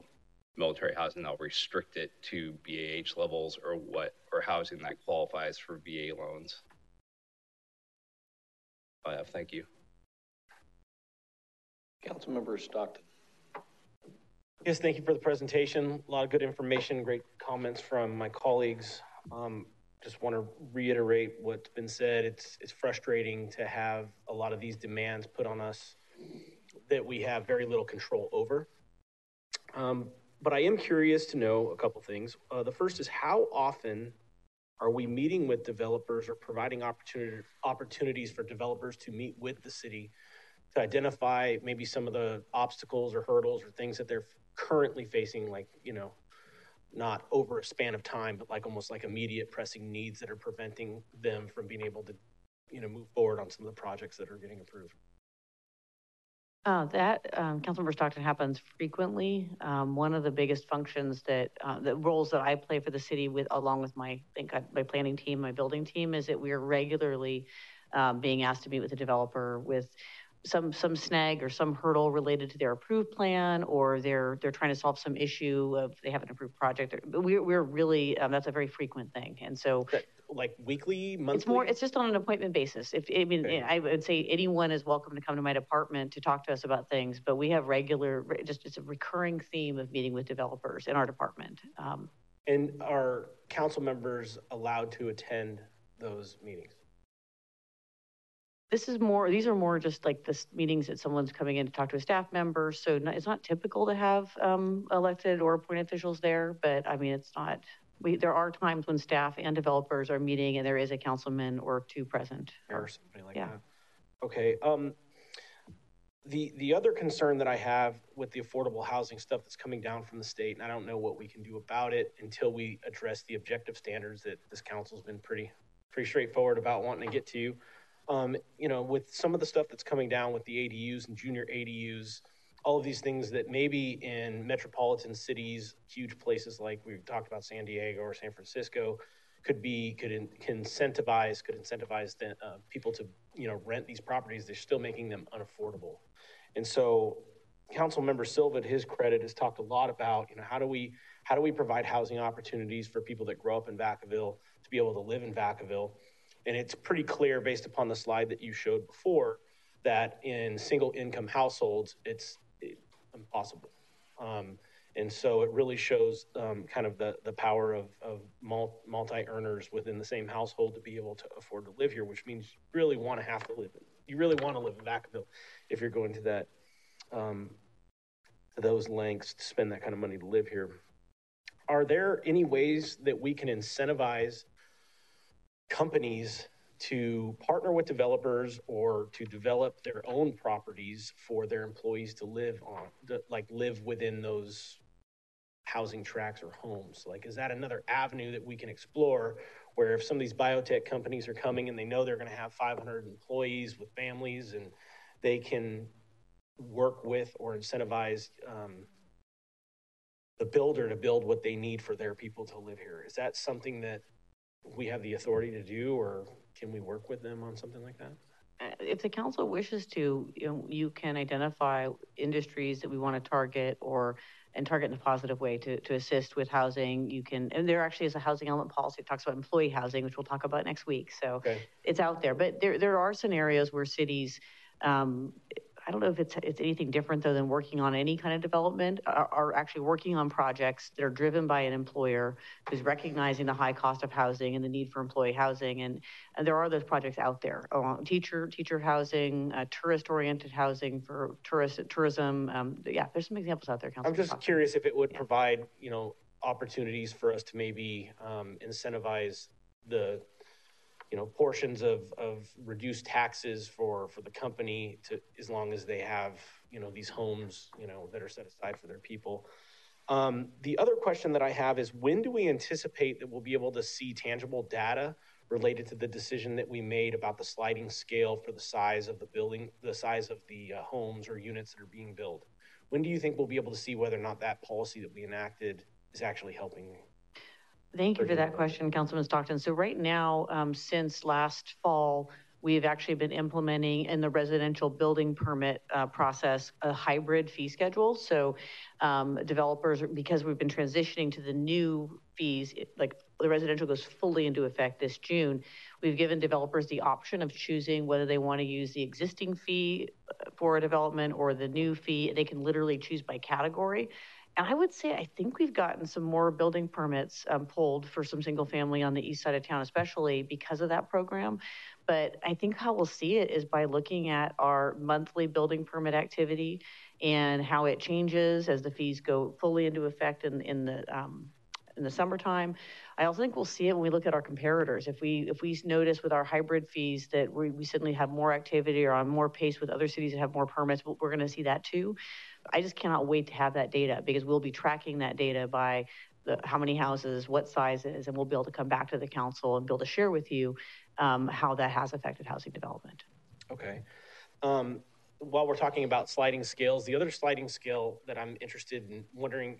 military housing that'll restrict it to BAH levels or what, or housing that qualifies for VA loans. I have, thank you. Councilmember Stockton. Yes, thank you for the presentation. A lot of good information, great comments from my colleagues. Um, just want to reiterate what's been said. It's, it's frustrating to have a lot of these demands put on us that we have very little control over. Um, but I am curious to know a couple things. Uh, the first is how often are we meeting with developers or providing opportunity, opportunities for developers to meet with the city to identify maybe some of the obstacles or hurdles or things that they're currently facing, like, you know, not over a span of time, but like almost like immediate pressing needs that are preventing them from being able to, you know, move forward on some of the projects that are getting approved. Uh, that, um, Councilmember Stockton happens frequently. Um, one of the biggest functions that, uh, the roles that I play for the city with, along with my, I think, my planning team, my building team, is that we are regularly, um, being asked to meet with the developer with some, some snag or some hurdle related to their approved plan, or they're, they're trying to solve some issue of they have an approved project. But we're, we're really, um, that's a very frequent thing. And so That, like weekly, monthly? it's more, it's just on an appointment basis. If, I mean, Okay. I would say anyone is welcome to come to my department to talk to us about things, but we have regular, just, it's a recurring theme of meeting with developers in our department. Um, And are council members allowed to attend those meetings? This is more, these are more just like this meetings that someone's coming in to talk to a staff member. So no- it's not typical to have um, elected or appointed officials there, but I mean, it's not, we, there are times when staff and developers are meeting and there is a councilman or two present. or somebody like Yeah. that. Okay, um, the, the other concern that I have with the affordable housing stuff that's coming down from the state, and I don't know what we can do about it until we address the objective standards that this council's been pretty, pretty straightforward about wanting to get to. Um, you know, with some of the stuff that's coming down with the ADUs and junior ADUs, all of these things that maybe in metropolitan cities, huge places like we talked about San Diego or San Francisco, could be could, in, incentivize could incentivize the, uh, people to you know rent these properties. They're still making them unaffordable, and so Council Member Silva, to his credit, has talked a lot about you know how do we how do we provide housing opportunities for people that grow up in Vacaville to be able to live in Vacaville, and it's pretty clear based upon the slide that you showed before that in single income households it's impossible. Um, and so it really shows um, kind of the, the power of, of multi earners within the same household to be able to afford to live here, which means you really want to have to live in, you really want to live in Vacaville if you're going to that, um, to those lengths to spend that kind of money to live here. Are there any ways that we can incentivize companies to partner with developers or to develop their own properties for their employees to live on, to, like live within those housing tracks or homes? Like, is that another avenue that we can explore where if some of these biotech companies are coming and they know they're going to have 500 employees with families and they can work with or incentivize um, the builder to build what they need for their people to live here? Is that something that we have the authority to do or can we work with them on something like that? Uh, if the council wishes to, you know, you can identify industries that we want to target or and target in a positive way to, to assist with housing. You can, and there actually is a housing element policy that talks about employee housing, which we'll talk about next week. So okay. it's out there, but there, there are scenarios where cities, um, I don't know if it's it's anything different though than working on any kind of development, are, are, actually working on projects that are driven by an employer who's recognizing the high cost of housing and the need for employee housing, and and there are those projects out there. Uh, teacher teacher housing, uh, tourist oriented housing for tourist tourism. Um, yeah, there's some examples out there. I'm just curious if it would yeah. provide you know opportunities for us to maybe um, incentivize the you know, portions of, of reduced taxes for, for the company to, as long as they have, you know, these homes, you know, that are set aside for their people. Um, the other question that I have is when do we anticipate that we'll be able to see tangible data related to the decision that we made about the sliding scale for the size of the building, the size of the uh, homes or units that are being built? When do you think we'll be able to see whether or not that policy that we enacted is actually helping Thank you for that question, Councilman Stockton. So right now, um, since last fall, we've actually been implementing in the residential building permit uh, process a hybrid fee schedule. So um, developers, because we've been transitioning to the new fees, like the residential goes fully into effect this June, we've given developers the option of choosing whether they want to use the existing fee uh, for a development or the new fee. They can literally choose by category. And I would say I think we've gotten some more building permits um, pulled for some single family on the east side of town, especially because of that program. But I think how we'll see it is by looking at our monthly building permit activity and how it changes as the fees go fully into effect in, in the um, in the summertime. I also think we'll see it when we look at our comparators. If we if we notice with our hybrid fees that we, we suddenly have more activity or on more pace with other cities that have more permits, we're going to see that too. I just cannot wait to have that data because we'll be tracking that data by the, how many houses, what sizes, and we'll be able to come back to the council and be able to share with you um, how that has affected housing development. Okay. Um, while we're talking about sliding scales, the other sliding scale that I'm interested in wondering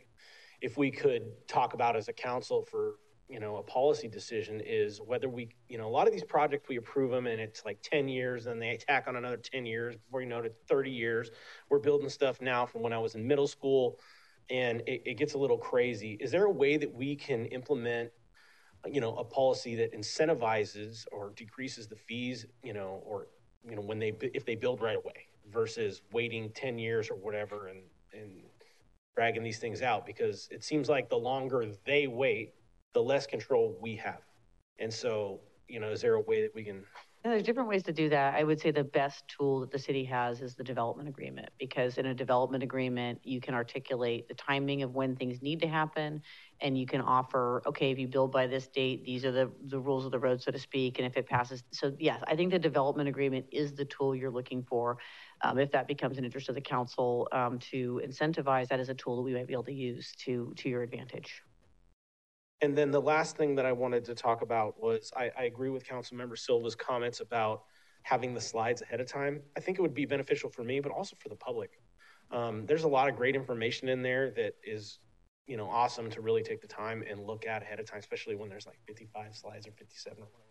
if we could talk about as a council for you know, a policy decision is whether we, you know, a lot of these projects, we approve them and it's like 10 years and they attack on another 10 years before you know it, 30 years. We're building stuff now from when I was in middle school and it, it gets a little crazy. Is there a way that we can implement, you know, a policy that incentivizes or decreases the fees, you know, or, you know, when they, if they build right away versus waiting 10 years or whatever and, and dragging these things out? Because it seems like the longer they wait, the less control we have. And so, you know, is there a way that we can? And there's different ways to do that. I would say the best tool that the city has is the development agreement, because in a development agreement, you can articulate the timing of when things need to happen, and you can offer, okay, if you build by this date, these are the, the rules of the road, so to speak, and if it passes. So yes, I think the development agreement is the tool you're looking for. Um, if that becomes an interest of the council um, to incentivize, that is a tool that we might be able to use to, to your advantage. And then the last thing that I wanted to talk about was I, I agree with Councilmember Silva's comments about having the slides ahead of time. I think it would be beneficial for me, but also for the public. Um, there's a lot of great information in there that is, you know, awesome to really take the time and look at ahead of time, especially when there's like 55 slides or 57 or whatever.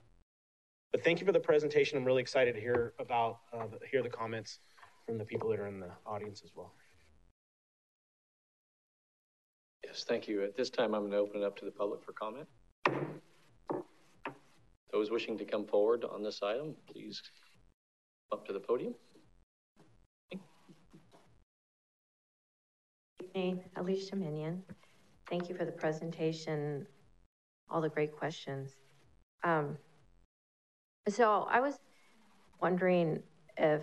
But thank you for the presentation. I'm really excited to hear about, uh, hear the comments from the people that are in the audience as well. Yes, thank you. At this time, I'm going to open it up to the public for comment. Those wishing to come forward on this item, please up to the podium. evening, Alicia Minion. Thank you for the presentation, all the great questions. Um, so I was wondering if,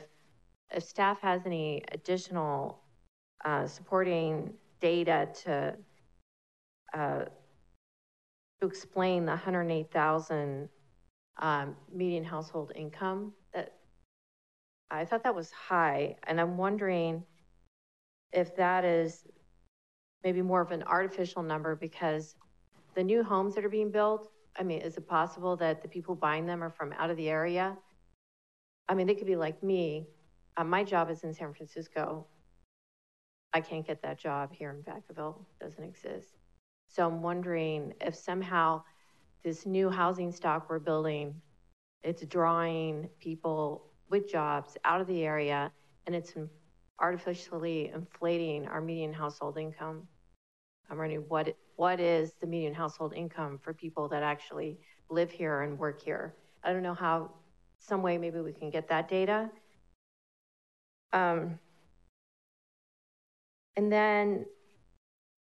if staff has any additional, uh, supporting data to, uh, to explain the 108,000, um, median household income that, I thought that was high, and I'm wondering if that is maybe more of an artificial number because the new homes that are being built, I mean, is it possible that the people buying them are from out of the area? I mean, they could be like me. Uh, my job is in San Francisco. I can't get that job here in Vacaville, doesn't exist. So I'm wondering if somehow this new housing stock we're building, it's drawing people with jobs out of the area and it's artificially inflating our median household income. I'm wondering what, what is the median household income for people that actually live here and work here? I don't know how, some way maybe we can get that data. Um, and then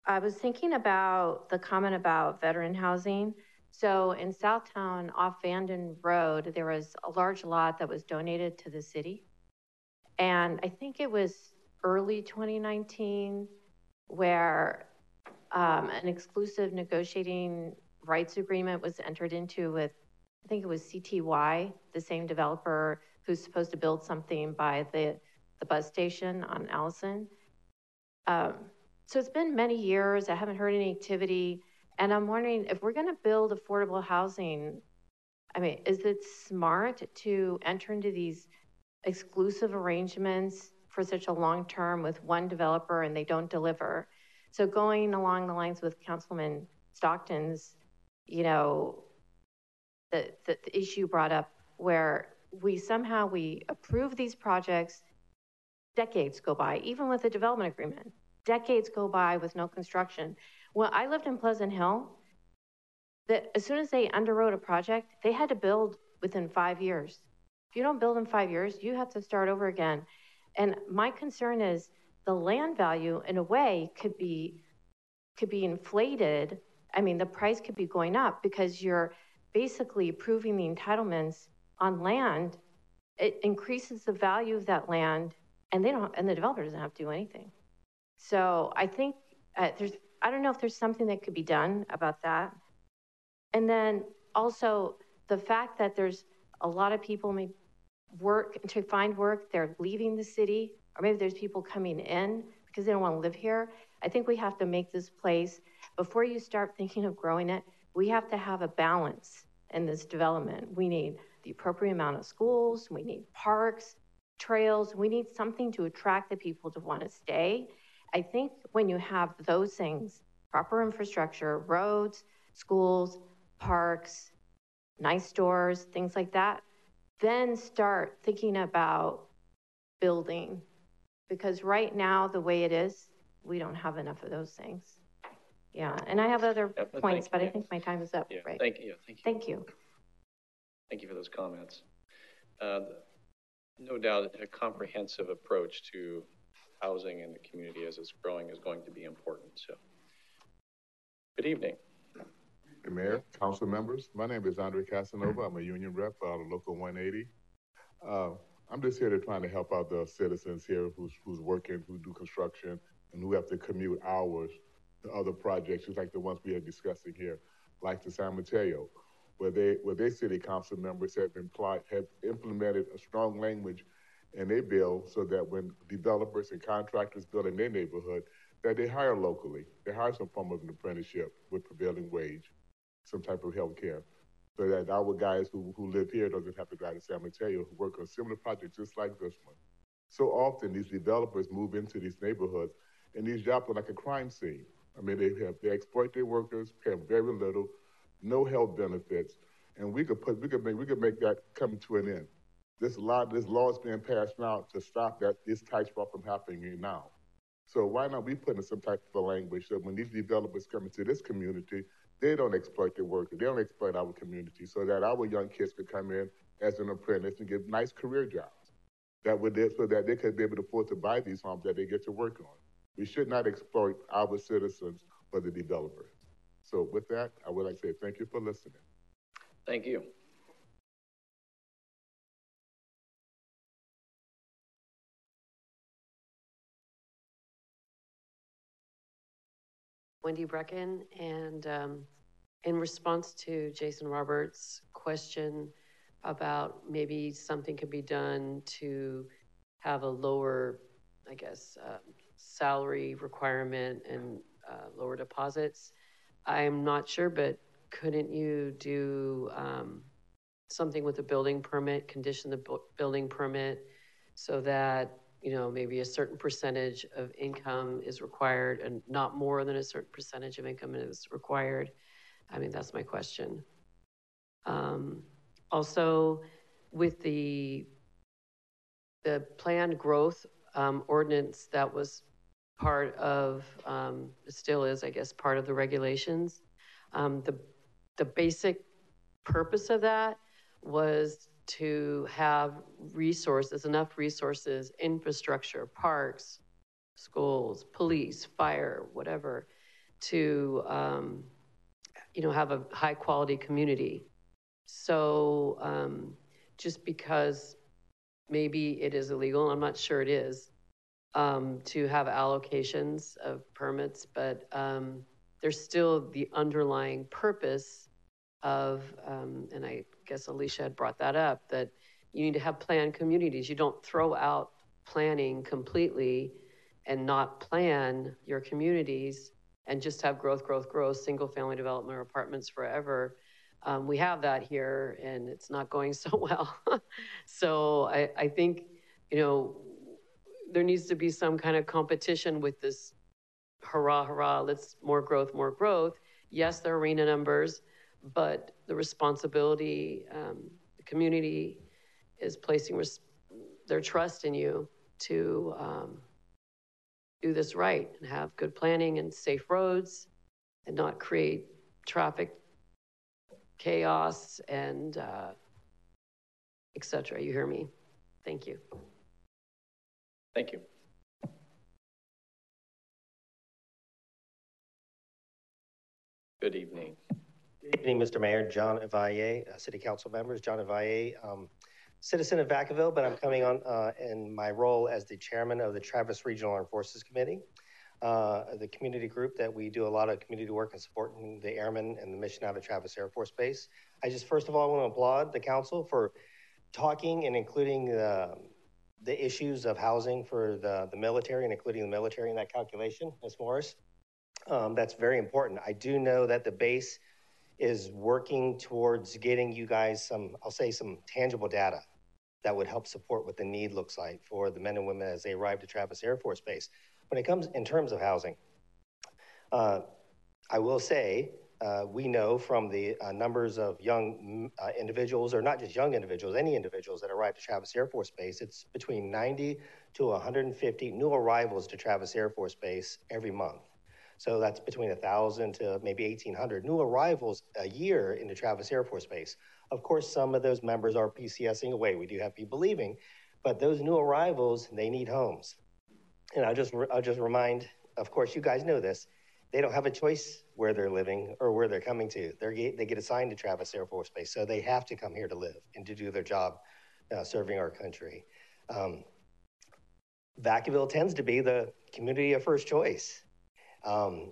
I was thinking about the comment about veteran housing. So in Southtown off Vanden Road, there was a large lot that was donated to the city. And I think it was early 2019 where um, an exclusive negotiating rights agreement was entered into with, I think it was CTY, the same developer who's supposed to build something by the, the bus station on Allison. Um, so it's been many years. I haven't heard any activity. And I'm wondering if we're going to build affordable housing, I mean, is it smart to enter into these exclusive arrangements for such a long term with one developer and they don't deliver? So going along the lines with Councilman Stockton's, you know, the, the, the issue brought up where we somehow we approve these projects, decades go by, even with a development agreement, decades go by with no construction. When I lived in Pleasant Hill, that as soon as they underwrote a project, they had to build within five years. If you don't build in five years, you have to start over again. And my concern is the land value, in a way, could be could be inflated. I mean, the price could be going up because you're basically approving the entitlements on land. It increases the value of that land, and they don't, and the developer doesn't have to do anything. So I think uh, there's I don't know if there's something that could be done about that. And then also the fact that there's a lot of people may work to find work, they're leaving the city, or maybe there's people coming in because they don't want to live here. I think we have to make this place, before you start thinking of growing it, we have to have a balance in this development. We need the appropriate amount of schools, we need parks, trails, we need something to attract the people to want to stay I think when you have those things, proper infrastructure, roads, schools, parks, nice stores, things like that, then start thinking about building. Because right now, the way it is, we don't have enough of those things. Yeah, and I have other thank points, but I think my time is up, Yeah, right? thank you, thank you. Thank you. Thank you for those comments. Uh, No doubt, a comprehensive approach to housing in the community as it's growing is going to be important, so. Good evening. Mr. Mayor, council members, my name is Andre Casanova. I'm a union rep out of Local 180. Uh, I'm just here to trying to help out the citizens here who's, who's working, who do construction, and who have to commute hours to other projects, just like the ones we are discussing here, like the San Mateo, where they, where their city council members have implied, have implemented a strong language in they build so that when developers and contractors build in their neighborhood, that they hire locally. They hire some form of an apprenticeship with prevailing wage, some type of health care. So that our guys who, who live here doesn't have to drive to San Mateo who work on similar projects just like this one. So often these developers move into these neighborhoods and these jobs are like a crime scene. I mean, they have, they exploit their workers, pay them very little, no health benefits, and we could put, we could make, we could make that come to an end. This law, this law is being passed now to stop that, this type of stuff from happening now. So why not we put in some type of language so when these developers come into this community, they don't exploit their workers, they don't exploit our community, so that our young kids could come in as an apprentice and get nice career jobs. That would so that they could be able to afford to buy these homes that they get to work on. We should not exploit our citizens for the developers. So with that, I would like to say thank you for listening. Thank you. Wendy Brecken, and um, in response to Jason Roberts' question about maybe something could be done to have a lower, I guess, uh, salary requirement and uh, lower deposits. I'm not sure, but couldn't you do um, something with the building permit, condition the bu- building permit so that you know, maybe a certain percentage of income is required and not more than a certain percentage of income is required? I mean, that's my question. Um, also, with the the planned growth um, ordinance that was part of, um, still is, I guess, part of the regulations. Um, the the basic purpose of that was to have resources, enough resources, infrastructure, parks, schools, police, fire, whatever, to um, you know have a high quality community. So um, just because maybe it is illegal, I'm not sure it is, um, to have allocations of permits, but um, there's still the underlying purpose of, um, and I guess Alicia had brought that up, that you need to have planned communities. You don't throw out planning completely and not plan your communities and just have growth, growth, growth, single family development or apartments forever. Um, we have that here and it's not going *laughs* so well. so I, I think, you know, there needs to be some kind of competition with this hurrah, hurrah, let's more growth, more growth. Yes, there are RHNA numbers, but the responsibility, um, the community is placing res- their trust in you to um, do this right and have good planning and safe roads and not create traffic chaos and uh, et cetera. You hear me? Thank you. Thank you. Good evening. Good evening, Mr. Mayor, John Evalle, uh, City Council members, John Evalle, um, citizen of Vacaville, but I'm coming on uh, in my role as the chairman of the Travis Regional Armed Forces Committee, uh, the community group that we do a lot of community work and supporting the airmen and the mission out of Travis Air Force Base. I just first of all want to applaud the council for talking and including the, the issues of housing for the, the military and including the military in that calculation, Ms. Morris. Um, that's very important. I do know that the base is working towards getting you guys some, I'll say, some tangible data that would help support what the need looks like for the men and women as they arrive to Travis Air Force Base. When it comes in terms of housing, uh, I will say uh, we know from the uh, numbers of young uh, individuals, or not just young individuals, any individuals that arrive to Travis Air Force Base, it's between 90 to 150 new arrivals to Travis Air Force Base every month. So that's between 1,000 to maybe 1,800 new arrivals a year into Travis Air Force Base. Of course, some of those members are PCSing away. We do have people leaving, but those new arrivals, they need homes. And I'll just, I'll just remind, of course, you guys know this, they don't have a choice where they're living or where they're coming to. They're, they get assigned to Travis Air Force Base, so they have to come here to live and to do their job uh, serving our country. Um, Vacaville tends to be the community of first choice. Um,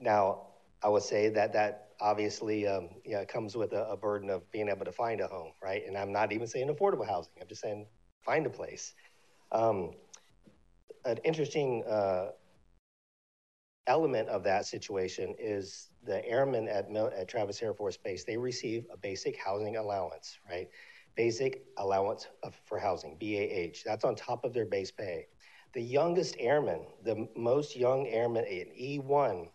now, I would say that that obviously um, yeah, comes with a, a, burden of being able to find a home, right? And I'm not even saying affordable housing. I'm just saying find a place. Um, an interesting uh, element of that situation is the airmen at, at Travis Air Force Base. They receive a basic housing allowance, right? basic allowance of, for housing, BAH. That's on top of their base pay. The youngest airman, the most young airman in E1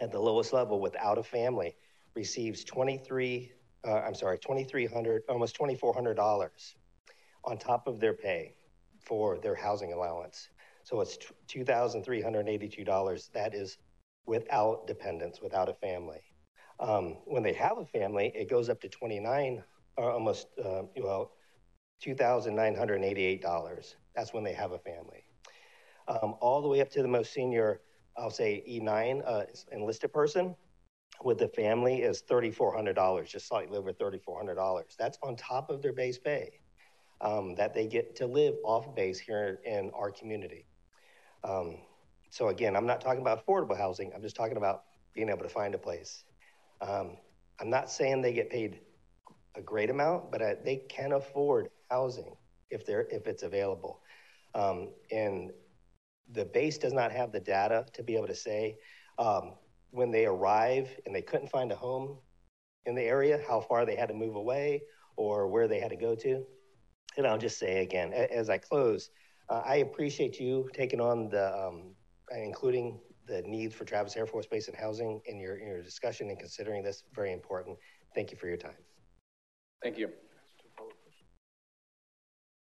at the lowest level without a family, receives 23, uh, I'm sorry, 2,300, almost $2,400 on top of their pay for their housing allowance. So it's $2,382. That is without dependents, without a family. Um, when they have a family, it goes up to 29, or uh, almost, uh, well, $2,988. That's when they have a family. Um, all the way up to the most senior, I'll say E9 uh, enlisted person with the family is $3,400, just slightly over $3,400. That's on top of their base pay um, that they get to live off base here in our community. Um, so again, I'm not talking about affordable housing. I'm just talking about being able to find a place. Um, I'm not saying they get paid a great amount, but uh, they can afford housing if they're if it's available. Um, and the base does not have the data to be able to say um, when they arrive and they couldn't find a home in the area, how far they had to move away or where they had to go to. And I'll just say again, as I close, uh, I appreciate you taking on the, um, including the needs for Travis Air Force Base and housing in your, in your discussion and considering this very important. Thank you for your time. Thank you.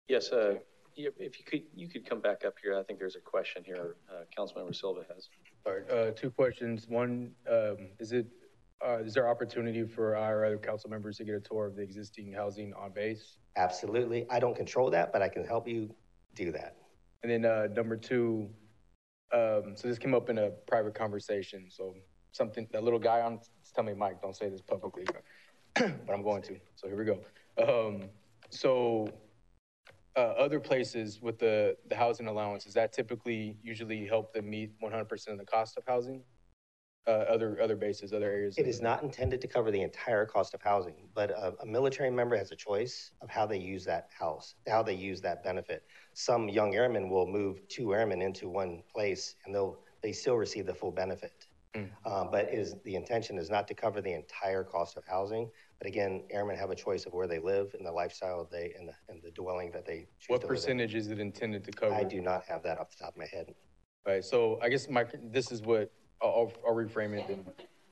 Yes, uh, if you could, you could come back up here. I think there's a question here. Uh, Councilmember Silva has. All right, uh, two questions. One, um, is it, uh, is there opportunity for our other council members to get a tour of the existing housing on base? Absolutely. I don't control that, but I can help you do that. And then uh, number two, um, so this came up in a private conversation. So something, that little guy on, tell me, Mike, don't say this publicly, but, *clears throat* but I'm going to. So here we go. Um, so uh, other places with the, the housing allowance, is that typically usually help them meet 100% of the cost of housing? Uh, other other bases, other areas? It is not intended to cover the entire cost of housing, but a, a, military member has a choice of how they use that house, how they use that benefit. Some young airmen will move two airmen into one place, and they'll they still receive the full benefit. Mm. Uh, but is the intention is not to cover the entire cost of housing. But again, airmen have a choice of where they live and the lifestyle they and the, and the dwelling that they choose. What percentage is it intended to cover? I do not have that off the top of my head. Right. So I guess my this is what I'll, I'll reframe it and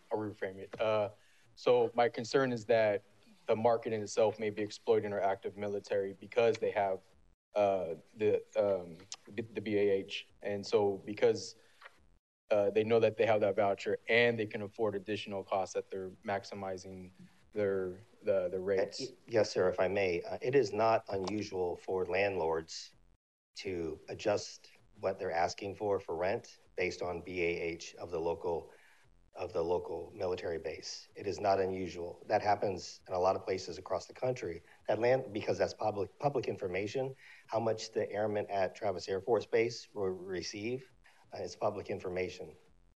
I'll reframe it. Uh, so my concern is that the market in itself may be exploiting our active military because they have uh, the um, the BAH, and so because uh, they know that they have that voucher and they can afford additional costs that they're maximizing their the the rates. Yes, sir. If I may, uh, it is not unusual for landlords to adjust what they're asking for for rent based on BAH of the local of the local military base. It is not unusual. That happens in a lot of places across the country. That land because that's public public information. How much the airmen at Travis Air Force Base will receive uh, is public information,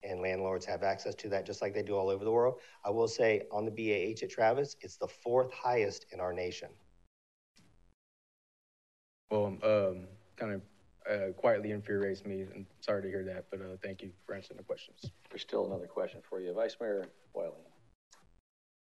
and landlords have access to that just like they do all over the world. I will say on the BAH at Travis, it's the fourth highest in our nation. Well, um, kind of uh, quietly infuriates me. And sorry to hear that, but uh, thank you for answering the questions. There's still another question for you. Vice Mayor Wylie.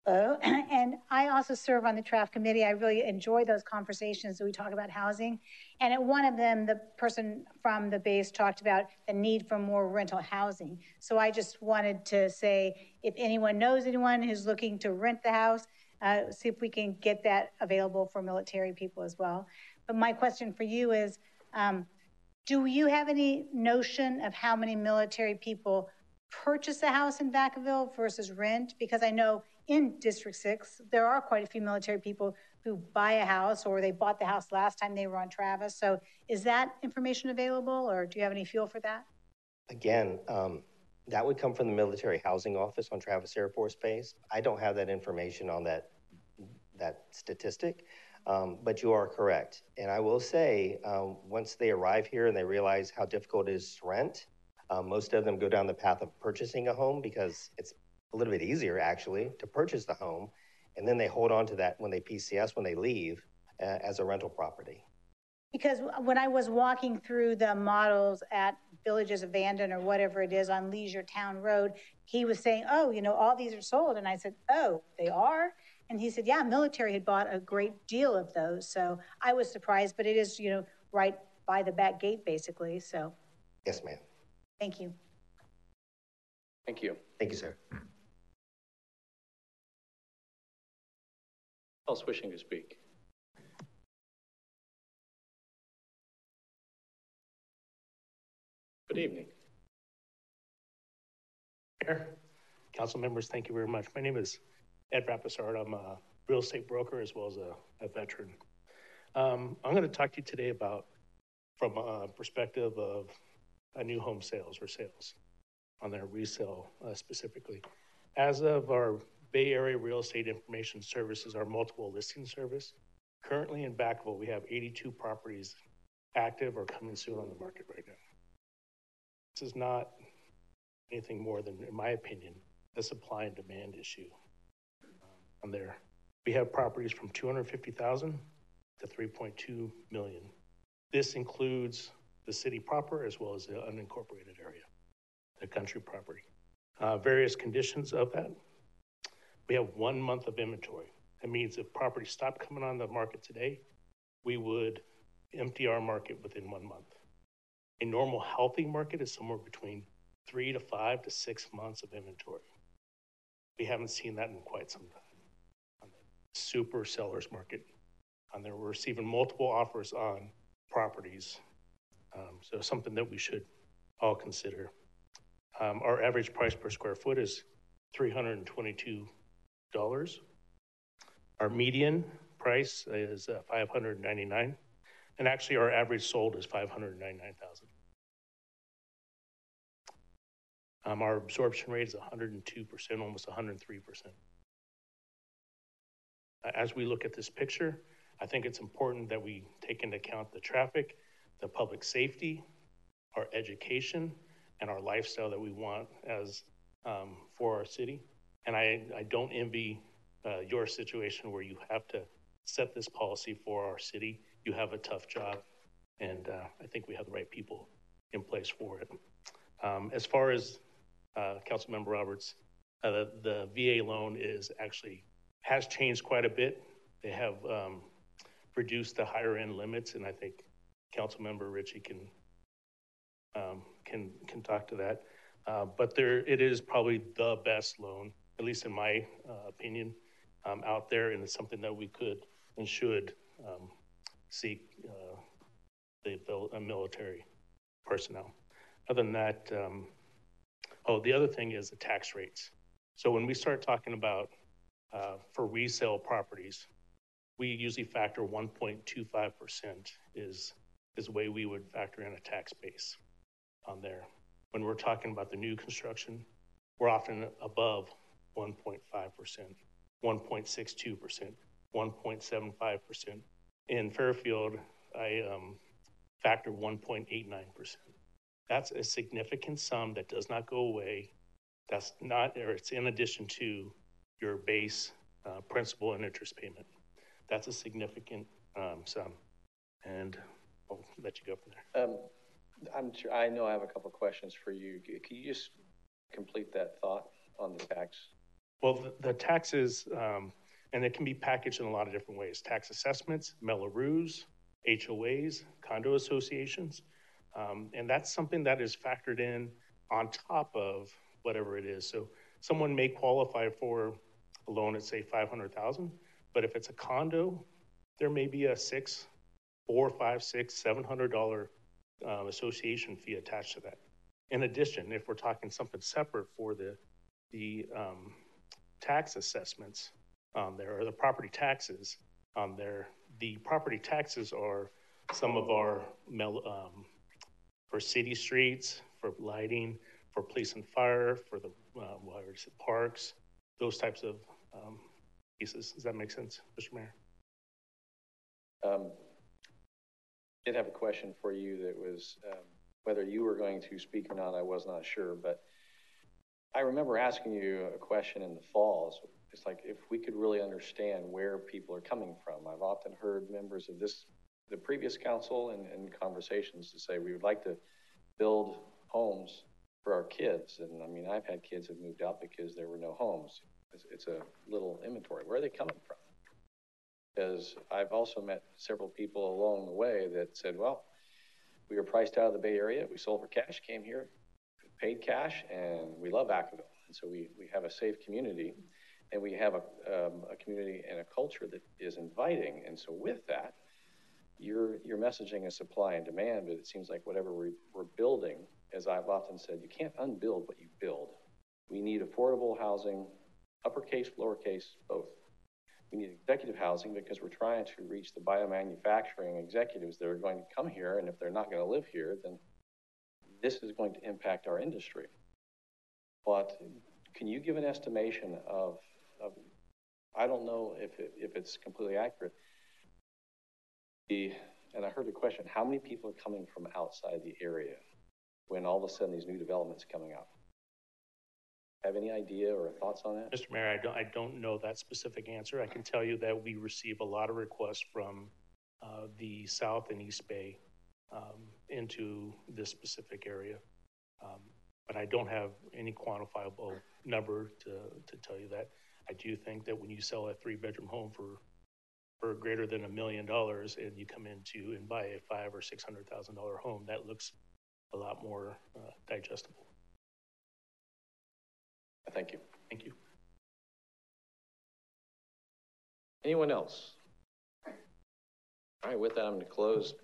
Hello, *clears throat* and I also serve on the TRAF committee. I really enjoy those conversations that we talk about housing. And at one of them, the person from the base talked about the need for more rental housing. So I just wanted to say, if anyone knows anyone who's looking to rent the house, uh, see if we can get that available for military people as well. But my question for you is, um, do you have any notion of how many military people purchase a house in Vacaville versus rent? Because I know in District 6, there are quite a few military people who buy a house or they bought the house last time they were on Travis. So is that information available or do you have any feel for that? Again, um, that would come from the military housing office on Travis Air Force Base. I don't have that information on that that statistic. Um, but you are correct. And I will say, um, once they arrive here and they realize how difficult it is to rent, um, most of them go down the path of purchasing a home because it's a little bit easier actually to purchase the home. And then they hold on to that when they PCS, when they leave, uh, as a rental property. Because when I was walking through the models at Villages of Vanden or whatever it is on Leisure Town Road, he was saying, Oh, you know, all these are sold. And I said, Oh, they are? And he said, yeah, military had bought a great deal of those. So I was surprised, but it is, you know, right by the back gate basically. So Yes, ma'am. thank you. Thank you. Thank you, sir. Else wishing to speak? Good evening. Mayor, council members, thank you very much. My name is Ed Rapisard. I'm a real estate broker as well as a, a veteran. Um, I'm going to talk to you today about from a perspective of a new home sales or sales on their resale uh, specifically. As of our Bay Area Real Estate Information Services, our multiple listing service, currently in Vacaville, we have 82 properties active or coming soon on the market right now. This is not anything more than, in my opinion, a supply and demand issue um, on there. We have properties from 250,000 to 3.2 million. This includes the city proper as well as the unincorporated area, the country property. Uh, various conditions of that. We have one month of inventory. That means if property stopped coming on the market today, we would empty our market within one month. A normal healthy market is somewhere between three to five to six months of inventory. We haven't seen that in quite some time. On the super sellers market, on there, we're receiving multiple offers on properties. Um, so something that we should all consider. Um, our average price per square foot is $322. Our median price is uh, 599 and actually our average sold is 599,000. Um, our absorption rate is 102%, almost 103%. As we look at this picture, I think it's important that we take into account the traffic, the public safety, our education, and our lifestyle that we want as um, for our city. And I, I don't envy uh, your situation where you have to set this policy for our city. You have a tough job, and uh, I think we have the right people in place for it. Um, as far as uh, Councilmember Roberts, uh, the, the, VA loan is actually has changed quite a bit. They have um, reduced the higher end limits, and I think Councilmember Ritchie can um, can can talk to that. Uh, but there, it is probably the best loan, at least in my uh, opinion, um, out there, and it's something that we could and should um, seek uh, the uh, military personnel. Other than that, um, oh, the other thing is the tax rates. So when we start talking about uh, for resale properties, we usually factor 1.25% is, is the way we would factor in a tax base on there. When we're talking about the new construction, we're often above 1.5%, 1.62%, 1.75%. In Fairfield, I um, factor 1.89%. That's a significant sum that does not go away. That's not, or it's in addition to your base uh, principal and interest payment. That's a significant um, sum. And I'll let you go from there. Um, I'm sure, I know I have a couple questions for you. Can you just complete that thought on the tax? Well, the, the taxes, um, and it can be packaged in a lot of different ways. Tax assessments, Mello-Roos, HOAs, condo associations. Um, and that's something that is factored in on top of whatever it is. So someone may qualify for a loan at say 500,000, but if it's a condo, there may be a six, four, five, six, seven hundred dollar um, association fee attached to that. In addition, if we're talking something separate for the the um, tax assessments on there or the property taxes on there, the property taxes are some of our um, for city streets, for lighting, for police and fire, for the uh, parks, those types of um, pieces. Does that make sense, Mr. Mayor? Um, did have a question for you that was um, whether you were going to speak or not. I was not sure, but I remember asking you a question in the falls. It's like if we could really understand where people are coming from. I've often heard members of this, the previous council, and, conversations to say we would like to build homes for our kids. And I mean, I've had kids that moved out because there were no homes. It's, it's a little inventory. Where are they coming from? Because I've also met several people along the way that said, well, we were priced out of the Bay Area. We sold for cash, came here, paid cash, and we love Vacaville. And so we, we have a safe community and we have a, um, a community and a culture that is inviting. And so with that, you're, you're messaging a supply and demand, but it seems like whatever we, we're building, as I've often said, you can't unbuild what you build. We need affordable housing, uppercase, lowercase, both. We need executive housing because we're trying to reach the biomanufacturing executives that are going to come here. And if they're not going to live here, then this is going to impact our industry. But can you give an estimation of, of I don't know if, it, if it's completely accurate. The, and I heard the question, how many people are coming from outside the area when all of a sudden these new developments coming up? Have any idea or thoughts on that? Mr. Mayor, I don't, I don't know that specific answer. I can tell you that we receive a lot of requests from uh, the South and East Bay um, into this specific area. Um, but I don't have any quantifiable number to, to tell you that. I do think that when you sell a three bedroom home for for greater than a million dollars and you come into and buy a five or six hundred thousand dollar home, that looks a lot more uh, digestible. Thank you. Thank you. Anyone else? All right, with that, I'm going to close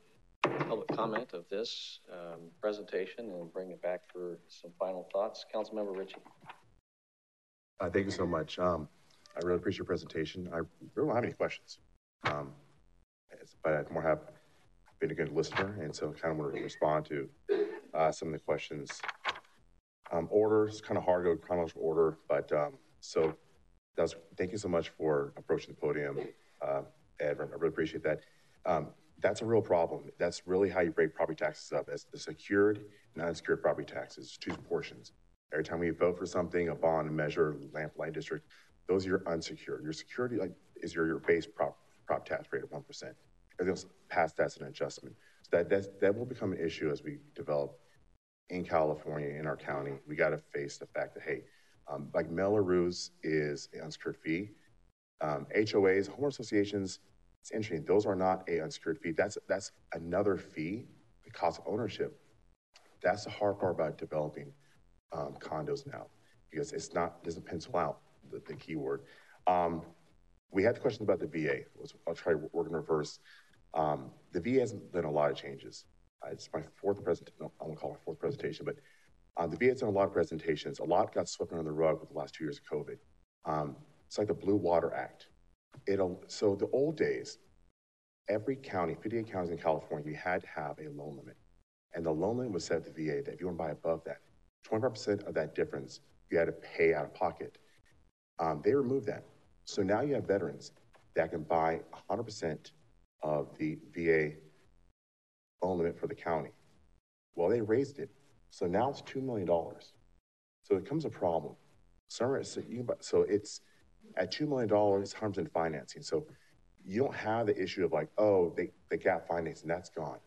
public comment of this um, presentation and bring it back for some final thoughts. Councilmember Ritchie. Uh, thank you so much. Um, I really appreciate your presentation. I really don't have any questions, um, but I more have been a good listener, and so kind of want to respond to uh, some of the questions. Um, order is kind of hard to go chronological order, but um, so that's thank you so much for approaching the podium, uh, Ed. I really appreciate that. Um, that's a real problem. That's really how you break property taxes up as the secured and unsecured property taxes, two portions. Every time we vote for something, a bond, a measure, lamp light district, those are your unsecured. Your security like, is your, your base prop, prop tax rate of 1%. Everything else past that's an adjustment. So that, that, that will become an issue as we develop in California, in our county. We got to face the fact that, hey, um, like Mello-Roos is an unsecured fee. Um, HOAs, home associations, it's interesting. Those are not a unsecured fee. That's that's another fee, the cost of ownership. That's the hard part about developing um, condos now, because it's not doesn't pencil out the, the keyword. Um, we had the question about the VA. I'll try work in reverse. Um, the VA hasn't done a lot of changes. Uh, it's my fourth presentation. No, I won't call it fourth presentation, but uh, the VA has done a lot of presentations. A lot got swept under the rug with the last two years of COVID. Um, it's like the Blue Water Act it'll, so the old days, every county, 58 counties in California, you had to have a loan limit. And the loan limit was set the VA that if you want to buy above that, 25% of that difference you had to pay out of pocket. Um, they removed that. So now you have veterans that can buy 100% of the VA loan limit for the county. Well, they raised it. So now it's $2 million. So it becomes a problem. So it's, at $2 million, harms in financing. So you don't have the issue of like, oh, they, they gap financing, that's gone.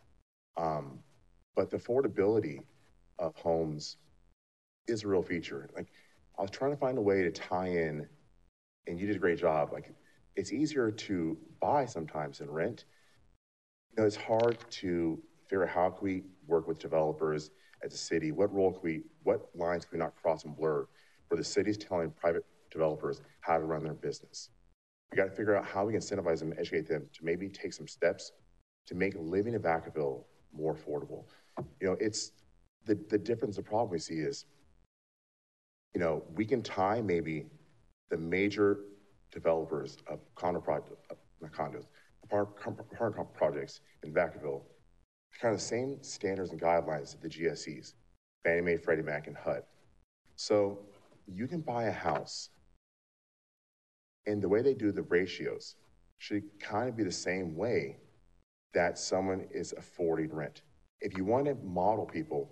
Um, but the affordability of homes is a real feature. Like, I was trying to find a way to tie in, and you did a great job. Like, it's easier to buy sometimes than rent. You know, it's hard to figure out how can we work with developers as a city. What role can we, what lines can we not cross and blur? Where the city's telling private developers how to run their business. We got to figure out how we incentivize them, educate them to maybe take some steps to make living in Vacaville more affordable. You know, it's the, the difference, the problem we see is, you know, we can tie maybe the major developers of condo projects, not condos, apartment projects in Vacaville, to kind of the same standards and guidelines that the GSEs, Fannie Mae, Freddie Mac, and HUD. So you can buy a house and the way they do the ratios should kind of be the same way that someone is affording rent. If you want to model people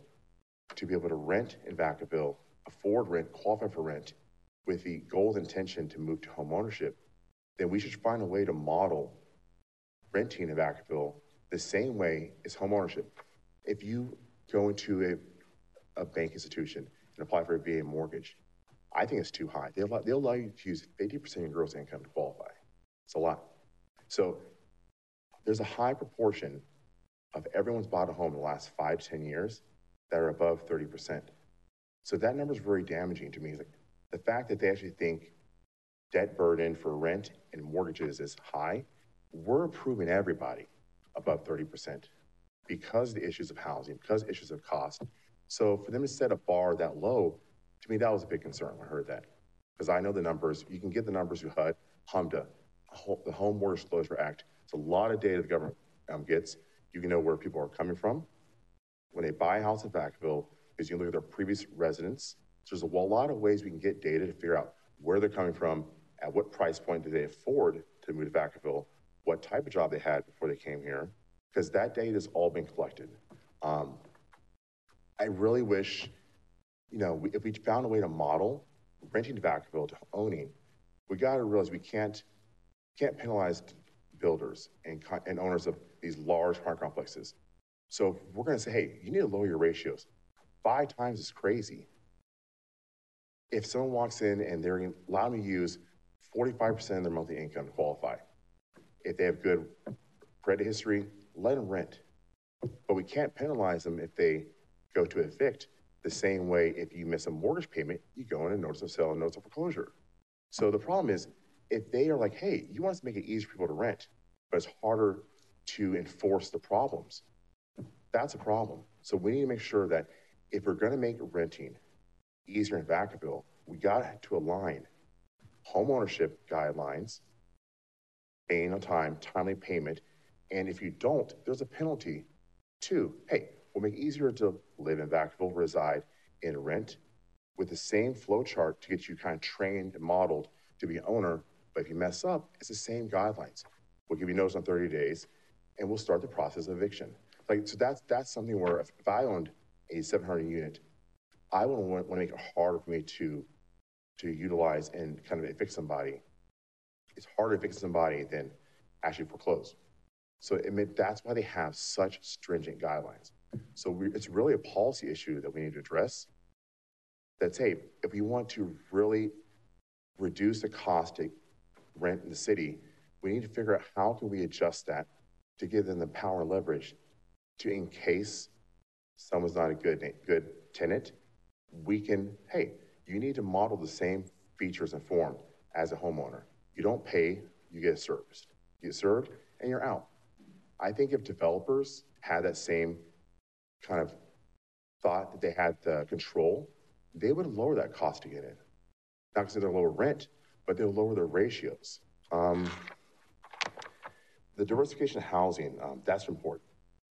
to be able to rent in Vacaville, afford rent, qualify for rent, with the goal and intention to move to home ownership, then we should find a way to model renting in Vacaville the same way as home ownership. If you go into a, a bank institution and apply for a VA mortgage, I think it's too high. They allow, they'll allow you to use 50% of your gross income to qualify. It's a lot. So there's a high proportion of everyone's bought a home in the last five, 10 years that are above 30%. So that number is very damaging to me. Like the fact that they actually think debt burden for rent and mortgages is high, we're approving everybody above 30% because the issues of housing, because issues of cost. So for them to set a bar that low, to me, that was a big concern when I heard that. Because I know the numbers, you can get the numbers through HUD, HMDA, the Home Mortgage Disclosure Act. It's a lot of data the government um, gets. You can know where people are coming from. When they buy a house in Vacaville, is you look at their previous residence. So there's a lot of ways we can get data to figure out where they're coming from, at what price point do they afford to move to Vacaville, what type of job they had before they came here, because that data has all been collected. Um, I really wish, you know, if we found a way to model renting to Vacaville to owning, we got to realize we can't can't penalize builders and, and owners of these large apartment complexes. So we're going to say, hey, you need to lower your ratios five times is crazy. If someone walks in and they're allowed to use 45% of their monthly income to qualify, if they have good credit history, let them rent. But we can't penalize them if they go to evict the same way if you miss a mortgage payment, you go in a notice of sale and notice of foreclosure. So the problem is if they are like, hey, you want us to make it easier for people to rent, but it's harder to enforce the problems, that's a problem. So we need to make sure that if we're going to make renting easier in Vacaville, we got to align homeownership guidelines, paying on time, timely payment, and if you don't, there's a penalty too. Hey, we'll make it easier to live in Vacaville, reside in rent with the same flow chart to get you kind of trained and modeled to be an owner. But if you mess up, it's the same guidelines. We'll give you notice on 30 days and we'll start the process of eviction. Like, so that's, that's something where if, if I owned a 700 unit, I would want, want to make it harder for me to to utilize and kind of evict somebody. It's harder to evict somebody than actually foreclose. So it, that's why they have such stringent guidelines. So we, it's really a policy issue that we need to address. That's hey, if we want to really reduce the cost to rent in the city, we need to figure out how can we adjust that to give them the power and leverage to in case someone's not a good, good tenant, we can, hey, you need to model the same features and form as a homeowner. You don't pay, you get serviced. You get served and you're out. I think if developers had that same kind of thought that they had the control, they would lower that cost to get in. Not because they'll lower rent, but they'll lower their ratios. Um, the diversification of housing, um, that's important.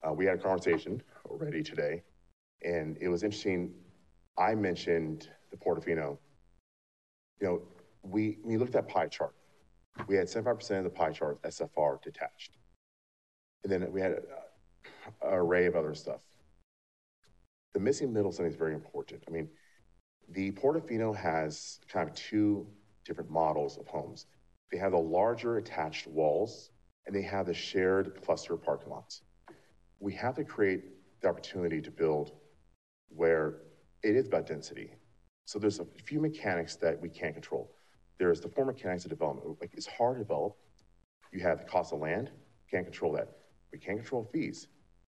Uh, we had a conversation already today, and it was interesting. I mentioned the Portofino. You know, we, we looked at pie chart. We had 75% of the pie chart SFR detached. And then we had an array of other stuff. The missing middle something is very important. I mean, the Portofino has kind of two different models of homes. They have the larger attached walls, and they have the shared cluster parking lots we have to create the opportunity to build where it is about density. So there's a few mechanics that we can't control. There's the form mechanics of development. Like it's hard to develop. You have the cost of land, can't control that. We can't control fees,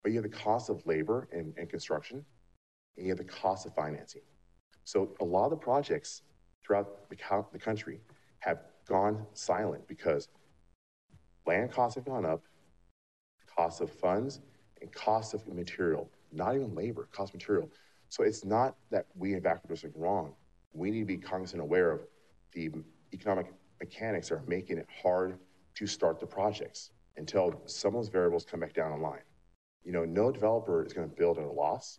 but you have the cost of labor and, and construction, and have the cost of financing. So a lot of the projects throughout the, country have gone silent because land costs have gone up, cost of funds and cost of material, not even labor, cost material. So it's not that we in Vacaville are wrong. We need to be cognizant and aware of the economic mechanics that are making it hard to start the projects until some of those variables come back down the line. You know, no developer is going to build at a loss.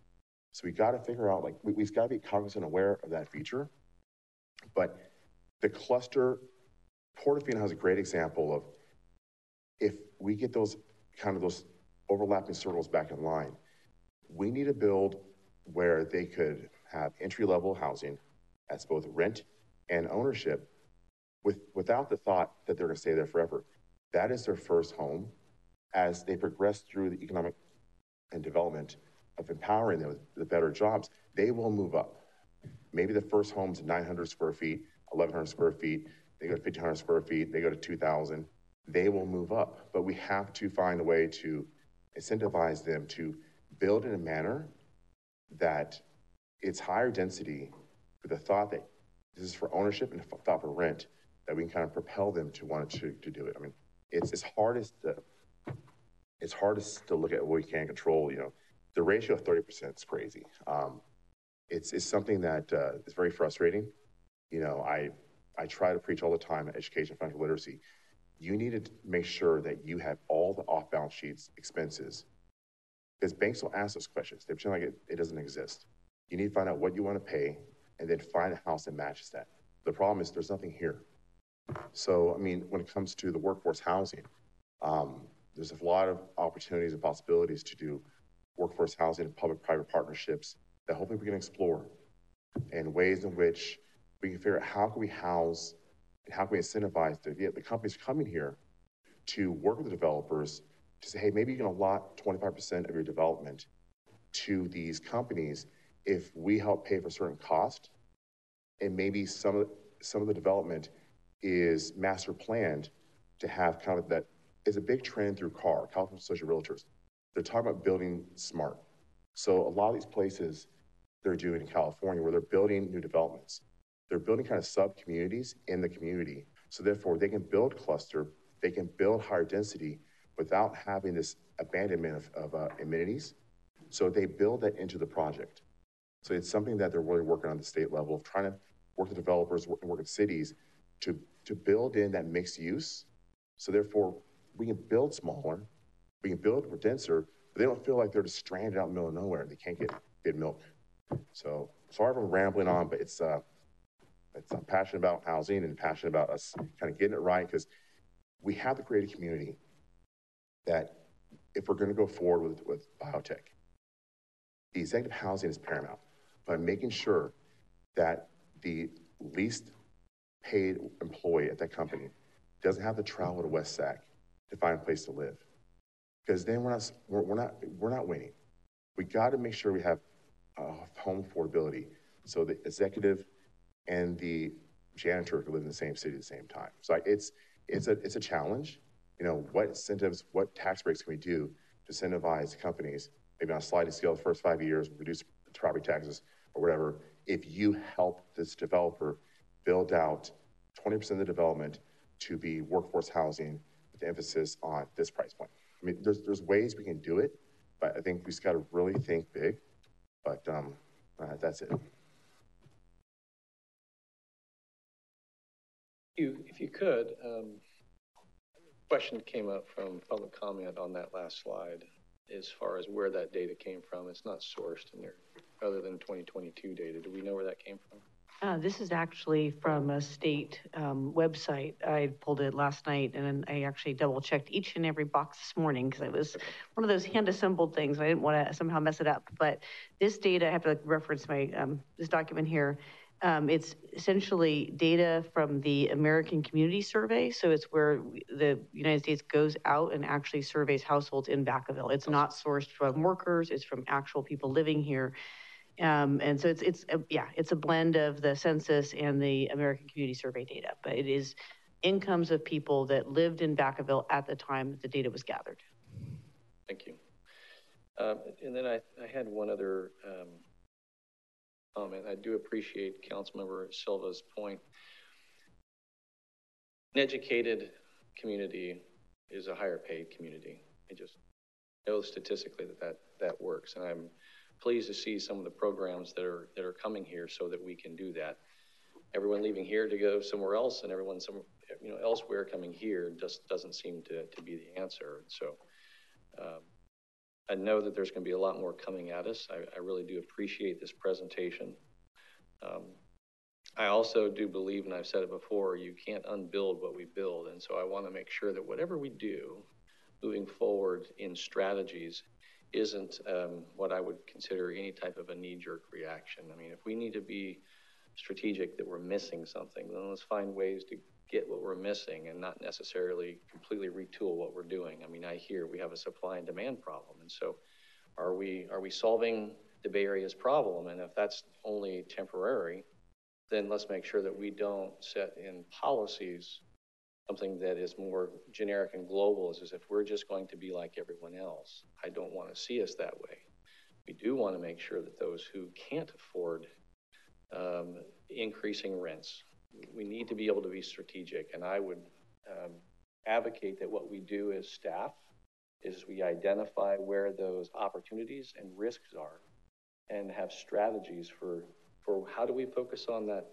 So we got to figure out, like, we, we've got to be cognizant and aware of that feature. But the cluster, Portofino has a great example of if we get those kind of those overlapping circles back in line. We need to build where they could have entry level housing as both rent and ownership with, without the thought that they're going to stay there forever. That is their first home. As they progress through the economic and development of empowering them with the better jobs, they will move up. maybe the first home's 900 square feet, 1,100 square feet, they go to 1,500 square feet, they go to 2,000, they will move up. But we have to find a way to incentivize them to build in a manner that it's higher density with the thought that this is for ownership and thought for rent, that we can kind of propel them to want to, to do it. I mean, it's, it's hardest to, it's hardest to look at what we can't control, you know, the ratio of 30% is crazy. Um, it's, it's something that uh, is very frustrating. You know, I, I try to preach all the time at education financial literacy. You need to make sure that you have all the off balance sheets expenses because banks will ask those questions. They pretend like it, it doesn't exist. You need to find out what you want to pay and then find a house that matches that. The problem is there's nothing here. So, I mean, when it comes to the workforce housing, um, there's a lot of opportunities and possibilities to do workforce housing and public-private partnerships that hopefully we can explore and ways in which we can figure out how can we house and how can we incentivize the, the companies coming here to work with the developers to say, hey, maybe you can allot 25% of your development to these companies if we help pay for certain cost and maybe some of some of the development is master planned to have kind of that is a big trend through CAR, California Social Realtors. They're talking about building smart. So a lot of these places they're doing in California where they're building new developments. They're building kind of sub communities in the community. So therefore they can build cluster, they can build higher density without having this abandonment of, of uh, amenities. So they build that into the project. So it's something that they're really working on the state level of trying to work with developers, work, work with cities to, to build in that mixed use. So therefore, we can build smaller, we can build denser, but they don't feel like they're just stranded out in the middle of nowhere. And they can't get, get milk. So sorry if I'm rambling on, but it's, uh, it's, I'm passionate about housing and passionate about us kind of getting it right because we have to create a community that if we're going to go forward with, with biotech, the executive housing is paramount by making sure that the least paid employee at that company doesn't have to travel to West Sac to find a place to live. Because then we're not, we're, we're not, we're not winning. We got to make sure we have uh, home affordability so the executive and the janitor can live in the same city at the same time. So it's, it's a, it's a challenge. You know, what incentives, what tax breaks can we do to incentivize companies, maybe on a sliding scale the first five years, reduce property taxes or whatever, if you help this developer build out 20% of the development to be workforce housing with emphasis on this price point. I mean, there's, there's ways we can do it, but I think we just got to really think big. But um, uh, that's it. You, if you could, um, question came up from public comment on that last slide as far as where that data came from. It's not sourced in there other than 2022 data. Do we know where that came from? Uh, this is actually from a state um, website. I pulled it last night and I actually double checked each and every box this morning because it was one of those hand assembled things. I didn't want to somehow mess it up. But this data, I have to reference my um, this document here. Um, it's essentially data from the American Community Survey. So it's where the United States goes out and actually surveys households in Vacaville. It's not sourced from workers, it's from actual people living here. Um, and so it's, it's a, yeah, it's a blend of the census and the American Community Survey data, but it is incomes of people that lived in Vacaville at the time the data was gathered. Thank you. Um, and then I, I had one other um, comment. I do appreciate Councilmember Silva's point. An educated community is a higher paid community. I just know statistically that that, that works. And I'm pleased to see some of the programs that are that are coming here so that we can do that. Everyone leaving here to go somewhere else, and everyone some you know elsewhere coming here just doesn't seem to to be the answer. So. Um, I know that there's going to be a lot more coming at us. I, I really do appreciate this presentation. Um, I also do believe, and I've said it before, you can't unbuild what we build. And so I want to make sure that whatever we do moving forward in strategies isn't um, what I would consider any type of a knee jerk reaction. I mean, if we need to be strategic that we're missing something, then let's find ways to get what we're missing and not necessarily completely retool what we're doing. I mean, I hear we have a supply and demand problem. And so are we, are we solving the Bay Area's problem. And if that's only temporary, then let's make sure that we don't set in policies something that is more generic and global is as if we're just going to be like everyone else. I don't want to see us that way. We do want to make sure that those who can't afford um, increasing rents, we need to be able to be strategic. And I would um, advocate that what we do as staff is we identify where those opportunities and risks are and have strategies for, for how do we focus on that,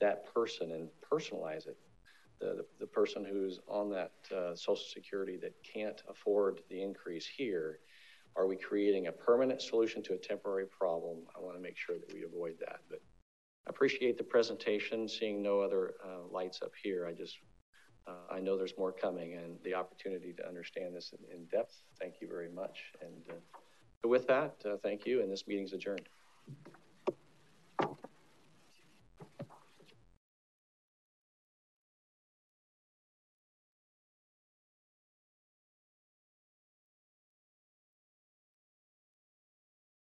that person and personalize it. The, the, person who's on that uh, Social Security that can't afford the increase here, are we creating a permanent solution to a temporary problem? I want to make sure that we avoid that. But I appreciate the presentation, seeing no other uh, lights up here. I just, uh, I know there's more coming and the opportunity to understand this in, in depth. Thank you very much. And uh, with that, uh, thank you, and this meeting's adjourned.